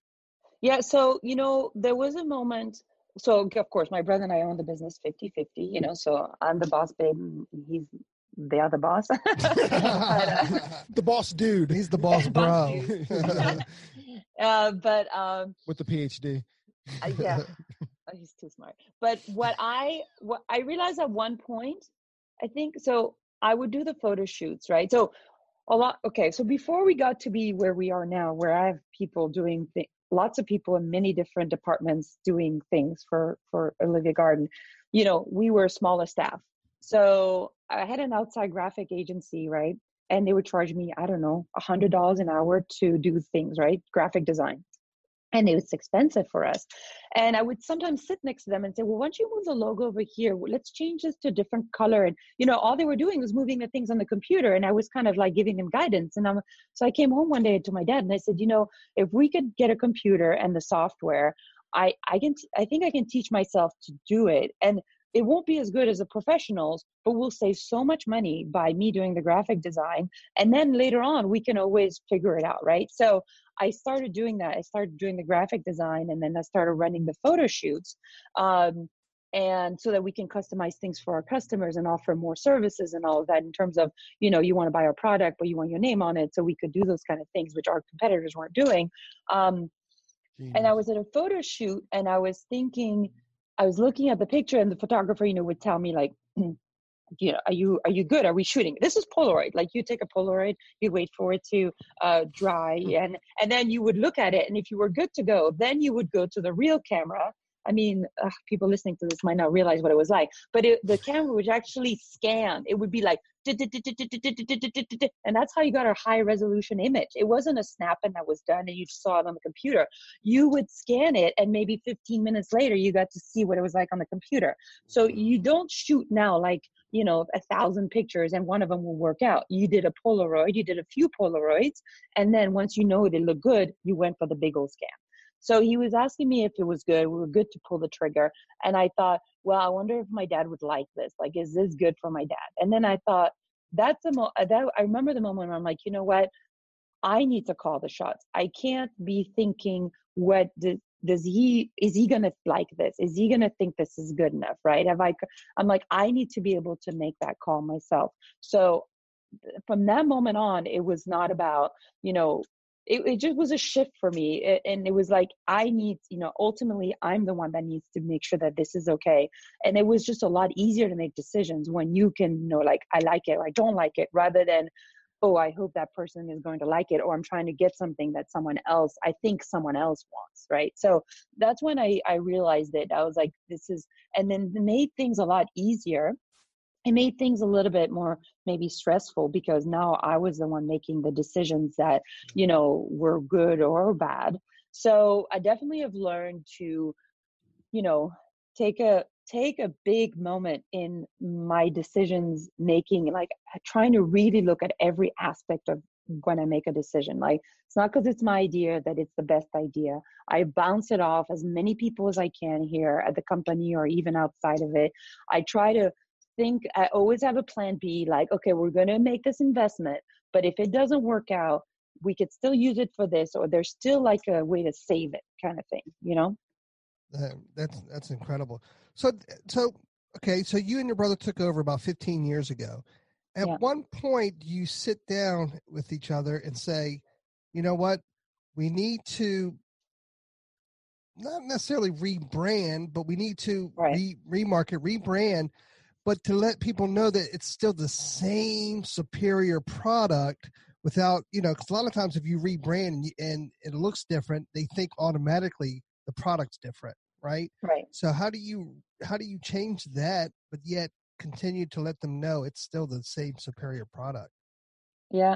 [SPEAKER 4] yeah so you know there was a moment so of course my brother and i own the business 50 50 you know so i'm the boss babe mm, he's the other boss. But,
[SPEAKER 1] uh, the boss dude.
[SPEAKER 2] He's the boss bro.
[SPEAKER 4] uh, but um
[SPEAKER 1] with the phd
[SPEAKER 4] uh, yeah. Oh, he's too smart. But what i what i realized at one point i think so i would do the photo shoots right? So a lot okay so before we got to be where we are now where i have people doing th- lots of people in many different departments doing things for for olivia garden you know we were smaller staff. So i had an outside graphic agency right and they would charge me i don't know a hundred mm-hmm. dollars an hour to do things right graphic design and it was expensive for us. And I would sometimes sit next to them and say, "Well, why don't you move the logo over here? Let's change this to a different color." And you know, all they were doing was moving the things on the computer, and I was kind of like giving them guidance. And I'm, so I came home one day to my dad and I said, "You know, if we could get a computer and the software, I I can I think I can teach myself to do it." And it won't be as good as the professionals, but we'll save so much money by me doing the graphic design. And then later on, we can always figure it out, right? So I started doing that. I started doing the graphic design and then I started running the photo shoots. Um, and so that we can customize things for our customers and offer more services and all of that in terms of you know you want to buy our product but you want your name on it so we could do those kind of things which our competitors weren't doing um, and i was at a photo shoot and i was thinking I was looking at the picture and the photographer, you know, would tell me like, you know, are you are you good? Are we shooting? This is Polaroid. Like you take a Polaroid, you wait for it to uh, dry, hmm. and and then you would look at it, and if you were good to go, then you would go to the real camera. I mean, ugh, people listening to this might not realize what it was like, but it, the camera would actually scan. It would be like and that's how you got a high resolution image. It wasn't a snap and that was done and you saw it on the computer. You would scan it and maybe 15 minutes later you got to see what it was like on the computer. So you don't shoot now like, you know, a thousand pictures and one of them will work out. You did a Polaroid, you did a few Polaroids, and then once you know they look good, you went for the big old scan. So he was asking me if it was good. We were good to pull the trigger. And I thought, well, I wonder if my dad would like this. Like, is this good for my dad? And then I thought, that's a mo- that I remember the moment where I'm like, you know what? I need to call the shots. I can't be thinking what does, does he is he gonna like this? Is he gonna think this is good enough? Right? Have I? I'm like, I need to be able to make that call myself. So from that moment on, it was not about you know it, it just was a shift for me and it was like i need you know ultimately i'm the one that needs to make sure that this is okay and it was just a lot easier to make decisions when you can you know like i like it or i don't like it rather than oh i hope that person is going to like it or i'm trying to get something that someone else i think someone else wants right? So that's when i i realized it i was like this is and then made things a lot easier it made things a little bit more maybe stressful because now I was the one making the decisions that, you know, were good or bad. So I definitely have learned to, you know, take a take a big moment in my decisions making like uh, trying to really look at every aspect of when I make a decision. Like it's not because it's my idea that it's the best idea. I bounce it off as many people as I can here at the company or even outside of it. I try to think I always have a plan B like, okay, we're going to make this investment, but if it doesn't work out, we could still use it for this, or there's still like a way to save it kind of thing, you know?
[SPEAKER 2] Uh, that's, that's incredible. So, so, okay. So you and your brother took over about 15 years ago. At yeah. one point, you sit down with each other and say, you know what? We need to not necessarily rebrand, but we need to right. re- remarket, rebrand but to let people know that it's still the same superior product without you know because a lot of times if you rebrand and, it looks different they think automatically the product's different right?
[SPEAKER 4] Right.
[SPEAKER 2] So how do you how do you change that but yet continue to let them know it's still the same superior product
[SPEAKER 4] yeah.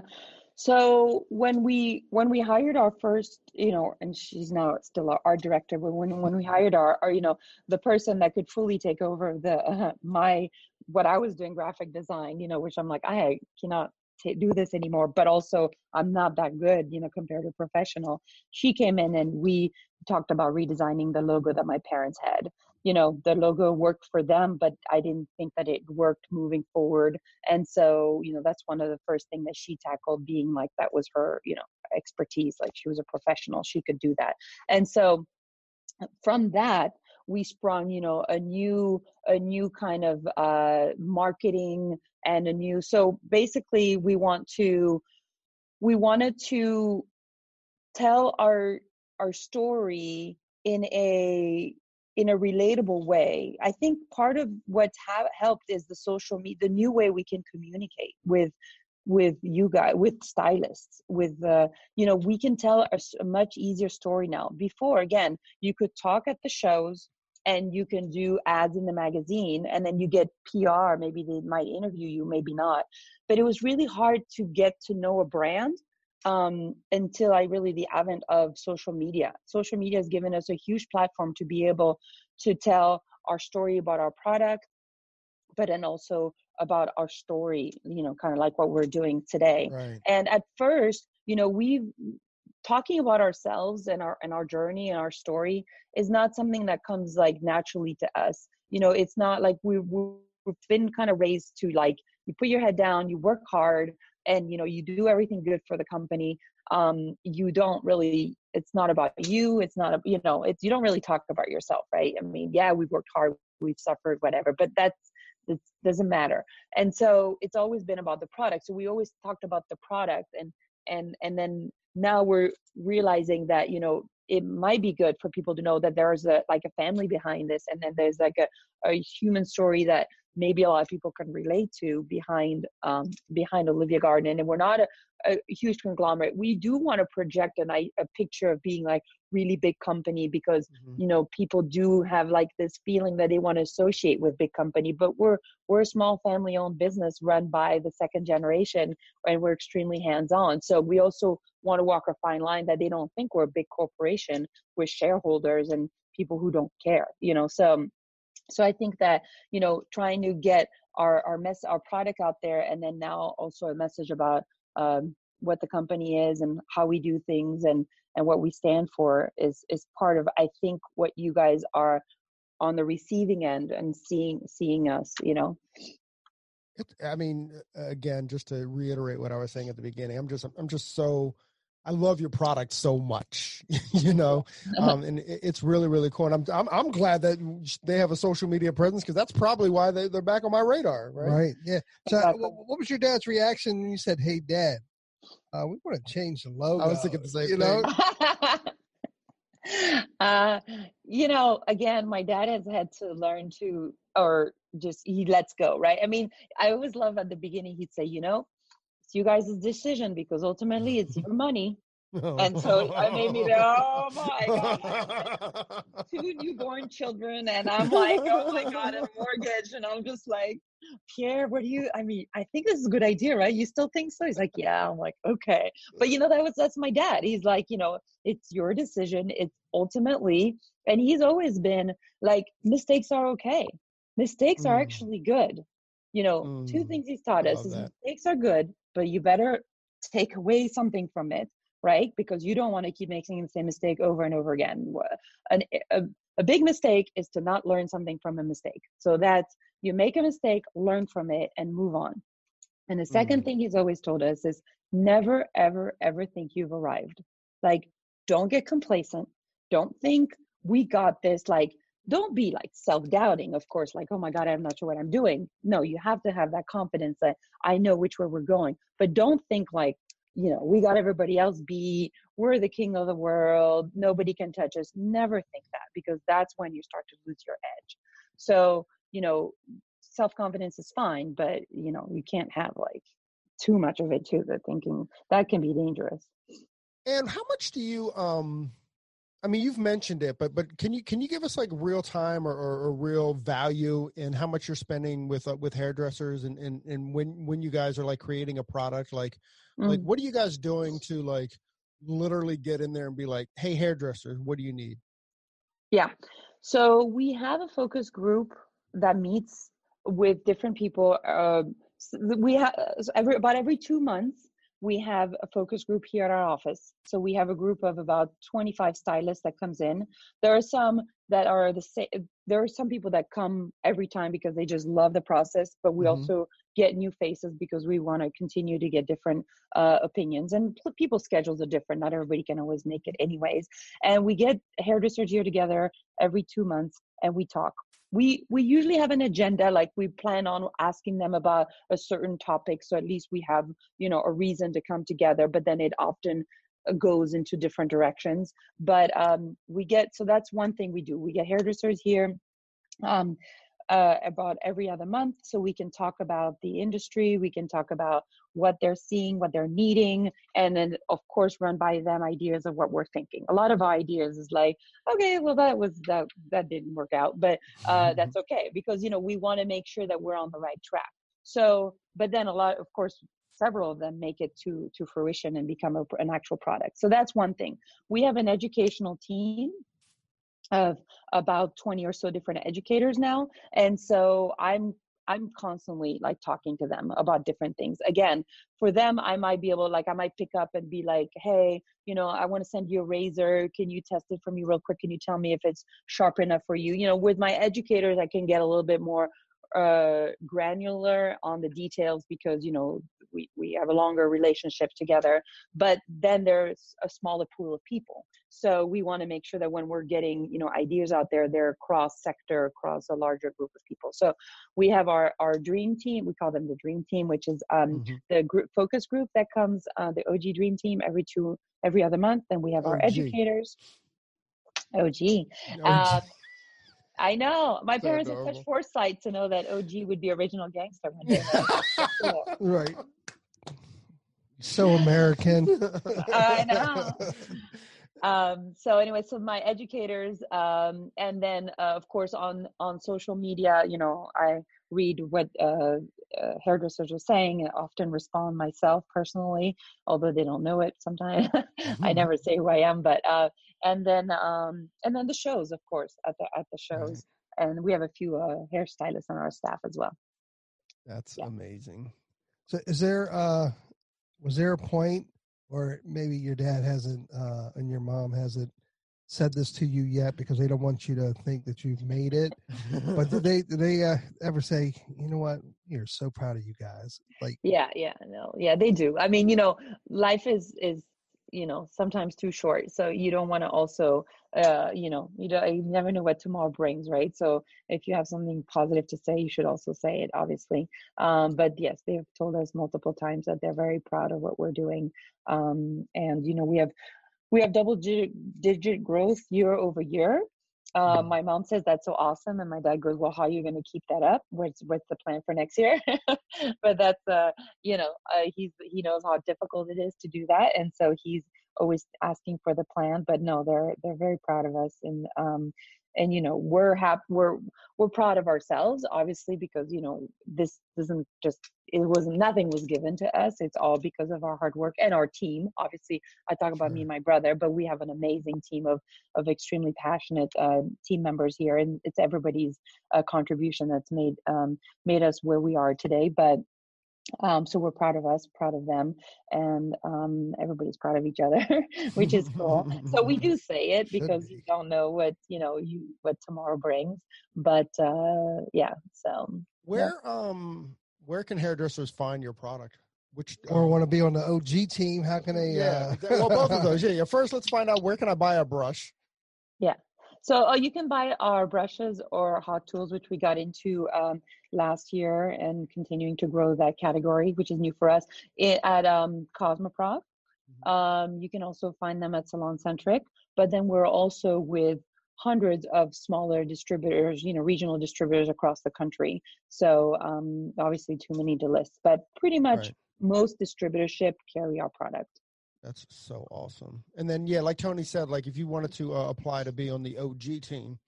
[SPEAKER 4] So when we when we hired our first, you know, and she's now still our, our director, but when when we hired our, our, you know, the person that could fully take over the uh, my what I was doing graphic design, you know, which I'm like I cannot t- do this anymore but also i'm not that good you know compared to professional she came in and we talked about redesigning the logo that my parents had you know the logo worked for them but i didn't think that it worked moving forward. And so you know that's one of the first thing that she tackled being like that was her you know expertise like she was a professional she could do that. And so from that we sprung you know a new a new kind of uh marketing and a new so basically we want to we wanted to tell our our story in a in a relatable way. I think part of what's ha- helped is the social media the new way we can communicate with with you guys with stylists with uh, you know we can tell a, a, much easier story now. Before again you could talk at the shows and you can do ads in the magazine and then you get pr maybe they might interview you maybe not. But it was really hard to get to know a brand um, until i really the advent of social media. Social media has given us a huge platform to be able to tell our story about our product but then also about our story you know kind of like what we're doing today. Right. and at first you know we talking about ourselves and our and our journey and our story is not something that comes like naturally to us. You know it's not like we we've been kind of raised to like you put your head down you work hard and you know you do everything good for the company um you don't really it's not about you it's not a, you know it's you don't really talk about yourself right? I mean yeah we've worked hard we've suffered whatever but that's it doesn't matter. And so it's always been about the product so we always talked about the product and and and then now we're realizing that you know it might be good for people to know that there's a like a family behind this and then there's like a, a human story that maybe a lot of people can relate to behind um, behind Olivia Garden. And we're not a, a huge conglomerate. We do want to project an, a picture of being like really big company because mm-hmm. you know people do have like this feeling that they want to associate with big company. But we're we're a small family owned business run by the second generation, and we're extremely hands on. So we also want to walk a fine line that they don't think we're a big corporation with shareholders and people who don't care. You know, so so i think that you know trying to get our our mess our product out there and then now also a message about um, what the company is and how we do things and and what we stand for is is part of i think what you guys are on the receiving end and seeing seeing us you know?
[SPEAKER 1] I mean again just to reiterate what i was saying at the beginning i'm just i'm just so I love your product so much, you know, um, and it's really really cool. And I'm I'm, I'm glad that they have a social media presence because that's probably why they they're back on my radar, right?
[SPEAKER 2] Right. Yeah. So, uh, what was your dad's reaction when you said, "Hey, Dad, uh, we want to change the logo"?
[SPEAKER 1] I was thinking the same you thing.
[SPEAKER 4] Know? uh, you know, again, my dad has had to learn to, or just he lets go, right? I mean, I always love at the beginning he'd say, you know, it's you guys' decision because ultimately it's your money. and so I made me oh my god, two newborn children, and I'm like, oh my god, a mortgage, and I'm just like, Pierre, what do you? I mean, I think this is a good idea, right? You still think so? He's like, yeah. I'm like, okay, but you know that was that's my dad. He's like, you know, it's your decision. It's ultimately, and he's always been like, mistakes are okay. Mistakes mm. are actually good. You know, mm. two things he's taught us is mistakes are good, but you better take away something from it right? Because you don't want to keep making the same mistake over and over again. An, a, a big mistake is to not learn something from a mistake. So that you make a mistake learn from it and move on. And the 2nd mm-hmm. thing he's always told us is never ever ever think you've arrived. Like don't get complacent. Don't think we got this like don't be like self-doubting of course like oh my god i'm not sure what i'm doing. No you have to have that confidence that i know which way we're going. But don't think like you know we got everybody else beat. We're the king of the world. Nobody can touch us. Never think that because that's when you start to lose your edge. So you know self-confidence is fine but you know you can't have like too much of it too the thinking. That can be dangerous.
[SPEAKER 1] And how much do you um I mean, you've mentioned it, but but can you can you give us like real time or, or, or real value in how much you're spending with uh, with hairdressers and, and and when when you guys are like creating a product, like mm. like what are you guys doing to like literally get in there and be like, hey, hairdresser, what do you need?
[SPEAKER 4] Yeah, so we have a focus group that meets with different people. Uh, we have every about every two months we have a focus group here at our office. So we have a group of about 25 stylists that comes in. There are some that are the same. There are some people that come every time because they just love the process, but we mm-hmm. also get new faces because we want to continue to get different uh, opinions. And people's schedules are different. Not everybody can always make it, anyways. And we get hairdressers here together every two months and we talk we we usually have an agenda like we plan on asking them about a certain topic so at least we have you know a reason to come together but then it often uh, goes into different directions. But um we get so that's one thing we do. We get hairdressers here um uh, about every other month so we can talk about the industry we can talk about what they're seeing what they're needing and then of course run by them ideas of what we're thinking. A lot of ideas is like okay well that was that that didn't work out but uh, that's okay because you know we want to make sure that we're on the right track. So but then a lot of course several of them make it to to fruition and become a, an actual product. So that's one thing. We have an educational team of about 20 or so different educators now and so i'm i'm constantly like talking to them about different things. Again for them i might be able like i might pick up and be like hey you know i want to send you a razor. Can you test it for me real quick? Can you tell me if it's sharp enough for you? You know with my educators i can get a little bit more uh, granular on the details because you know we, we have a longer relationship together but then there's a smaller pool of people. So we want to make sure that when we're getting you know ideas out there they're cross sector across a larger group of people. So we have our our dream team we call them the dream team which is um, mm-hmm. the group focus group that comes uh, the og dream team every two every other month. Then we have our educators. Og, OG. Um, I know. My so parents adorable. had such foresight to know that OG would be original gangster one day.
[SPEAKER 1] right. So American.
[SPEAKER 4] I know. Um, so anyway, so my educators, um, and then uh, of course on on social media, you know, I read what uh, uh, hairdressers are saying and often respond myself personally, although they don't know it sometimes. mm-hmm. I never say who I am, but uh, and then um, and then the shows, of course, at the at the shows, and we have a few uh, hairstylists on our staff as well.
[SPEAKER 1] That's yeah. amazing. So, is there uh, was there a point, or maybe your dad hasn't uh, and your mom hasn't said this to you yet because they don't want you to think that you've made it. but did they did they uh, ever say, you know what, you're so proud of you guys? Like,
[SPEAKER 4] yeah, yeah, no, yeah, they do. I mean, you know, life is is you know sometimes too short so you don't want to also uh you know you don't you never know what tomorrow brings right so if you have something positive to say you should also say it obviously um but yes they've told us multiple times that they're very proud of what we're doing um and you know we have we have double digit, digit growth year over year uh, mm-hmm. my mom says that's so awesome, and my dad goes, "Well, how are you going to keep that up? What's what's the plan for next year?" but that's uh, you know, uh, he's he knows how difficult it is to do that, and so he's always asking for the plan. But no, they're they're very proud of us, and um, and you know we're happy we're we're proud of ourselves obviously because you know this doesn't just it was nothing was given to us it's all because of our hard work and our team obviously i talk about me and my brother but we have an amazing team of of extremely passionate uh, team members here and it's everybody's uh, contribution that's made um, made us where we are today but um, so we're proud of us, proud of them, and um, everybody's proud of each other, which is cool. so we do say it because you don't know what you know you what tomorrow brings. But uh, yeah, so
[SPEAKER 1] where yeah. um where can hairdressers find your product? Which or want to be on the OG team? How can they? Yeah, uh... well, both of those. Yeah, yeah. First, let's find out where can I buy a brush.
[SPEAKER 4] Yeah. So uh, you can buy our brushes or hot tools, which we got into um, last year and continuing to grow that category, which is new for us, it, at um, Cosmoprof. Mm-hmm. Um, you can also find them at Salon Centric, but then we're also with hundreds of smaller distributors, you know, regional distributors across the country. So um, obviously too many to list, but pretty much right. most distributorship carry our product.
[SPEAKER 1] That's so awesome. And then, yeah, like Tony said, like if you wanted to uh, apply to be on the OG team.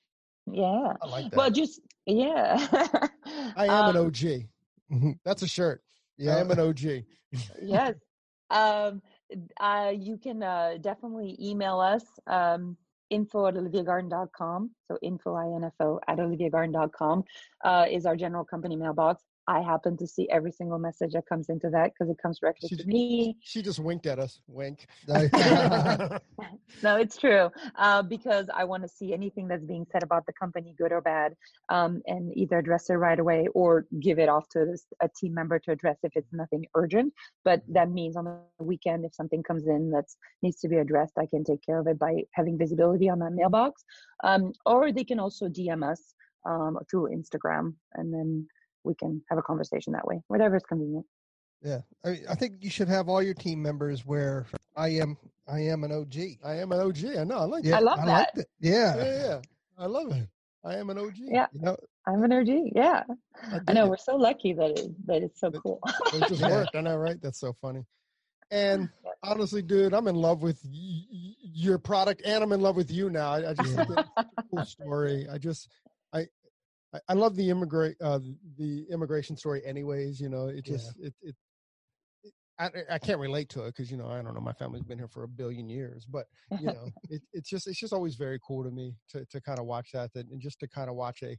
[SPEAKER 4] Yeah. I like that. Well, just, yeah.
[SPEAKER 1] I am um, an OG. That's a shirt. Yeah. I am an OG.
[SPEAKER 4] yes. Um, uh, you can uh, definitely email us um, info at oliviagarden.com. So info, I-N-F-O at oliviagarden.com uh, is our general company mailbox. I happen to see every single message that comes into that because it comes directly
[SPEAKER 1] She
[SPEAKER 4] to me.
[SPEAKER 1] She just winked at us. Wink.
[SPEAKER 4] no, it's true. Uh, because I want to see anything that's being said about the company, good or bad, um, and either address it right away or give it off to this, a team member to address if it's nothing urgent. But that means on the weekend, if something comes in that needs to be addressed, I can take care of it by having visibility on that mailbox. Um, or they can also DM us um, through Instagram, and then we can have a conversation that way, whatever is convenient.
[SPEAKER 5] Yeah, I, I think you should have all your team members where I am. I am an OG.
[SPEAKER 1] I am an OG. I know. I like
[SPEAKER 5] Yeah,
[SPEAKER 4] I love
[SPEAKER 5] like
[SPEAKER 4] that.
[SPEAKER 5] that.
[SPEAKER 1] Yeah,
[SPEAKER 5] Yeah,
[SPEAKER 1] yeah, yeah. I love it. I am an OG.
[SPEAKER 4] Yeah.
[SPEAKER 5] you know,
[SPEAKER 4] I'm an OG. Yeah,
[SPEAKER 1] I,
[SPEAKER 4] I know.
[SPEAKER 1] it.
[SPEAKER 4] We're so lucky that it, that it's so
[SPEAKER 1] But-
[SPEAKER 4] cool.
[SPEAKER 1] It just worked. I know, right? That's so funny. And honestly, dude, I'm in love with y- y- your product, and I'm in love with you now. I, I just think it's a cool story. I just, I, I- I love the immigrate, uh, the immigration story. Anyways, you know, it
[SPEAKER 5] Yeah.
[SPEAKER 1] just, it, it, it I, I can't relate to it because you know I don't know my family's been here for a billion years, but you know it, it's just it's just always very cool to me to to kind of watch that and and just to kind of watch a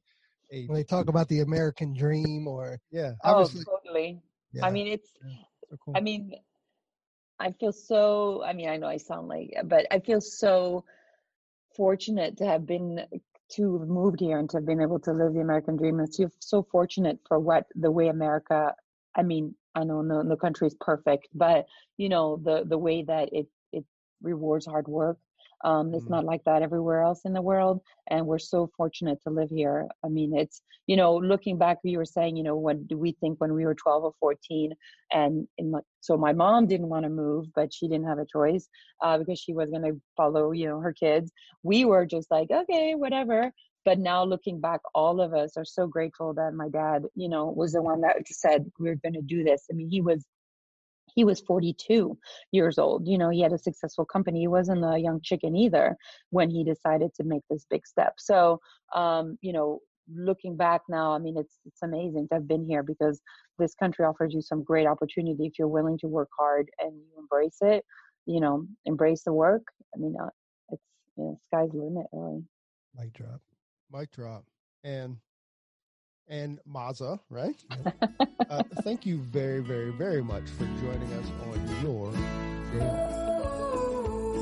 [SPEAKER 1] a
[SPEAKER 5] when they talk about the American dream, or
[SPEAKER 1] yeah
[SPEAKER 4] oh, totally.
[SPEAKER 5] yeah,
[SPEAKER 4] I mean, it's.
[SPEAKER 1] so cool.
[SPEAKER 4] I mean, I feel so. I mean, I know I sound like, but I feel so fortunate to have been to have moved here and to have been able to live the American dream. And so so fortunate for what the way America. I mean, I know no no country is perfect, but you know the the way that it it rewards hard work. Um, it's
[SPEAKER 1] Mhm.
[SPEAKER 4] not like that everywhere else in the world, and we're so fortunate to live here. I mean, it's you know, looking back, you were saying, you know, what do we think when we were 12 or 14? And in my, so my mom didn't want to move, but she didn't have a choice uh, because she was going to follow, you know, her kids. We were just like, okay, whatever. But now looking back, all of us are so grateful that my dad, you know, was the one that said we're going to do this. I mean, he was he was 42 years old. You know, he had a successful company. He wasn't a young chicken either when he decided to make this big step. So, um, you know, looking back now, I mean, it's it's amazing to have been here because this country offers you some great opportunity if you're willing to work hard and you embrace it. You know, embrace the work. I mean, uh, it's you know, sky's the limit, really.
[SPEAKER 5] mic drop.
[SPEAKER 1] mic drop and and Maza, right? uh, thank you very, very, very much for joining us on your. Day.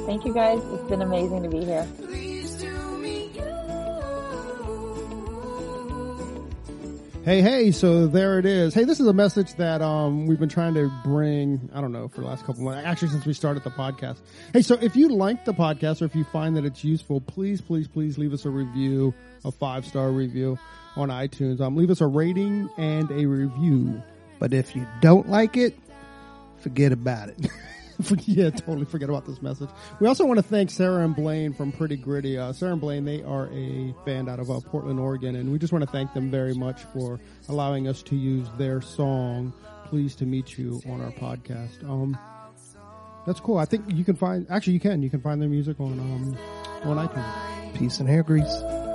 [SPEAKER 4] Thank you guys. It's been amazing to be here.
[SPEAKER 1] Hey, hey! So there it is. Hey, this is a message that um we've been trying to bring. I don't know for the last couple months, actually since we started the podcast. Hey, so if you like the podcast or if you find that it's useful, please, please, please leave us a review, a five star review on iTunes. Um, leave us a rating and a review.
[SPEAKER 2] But if you don't like it, forget about it.
[SPEAKER 1] yeah, totally forget about this message. We also want to thank Sarah and Blaine from Pretty Gritty. Uh, Sarah and Blaine, they are a band out of uh, Portland, Oregon, and we just want to thank them very much for allowing us to use their song "Pleased to Meet You" on our podcast. Um, that's cool. I think you can find actually you can you can find their music on um on iTunes.
[SPEAKER 2] Peace and hair grease.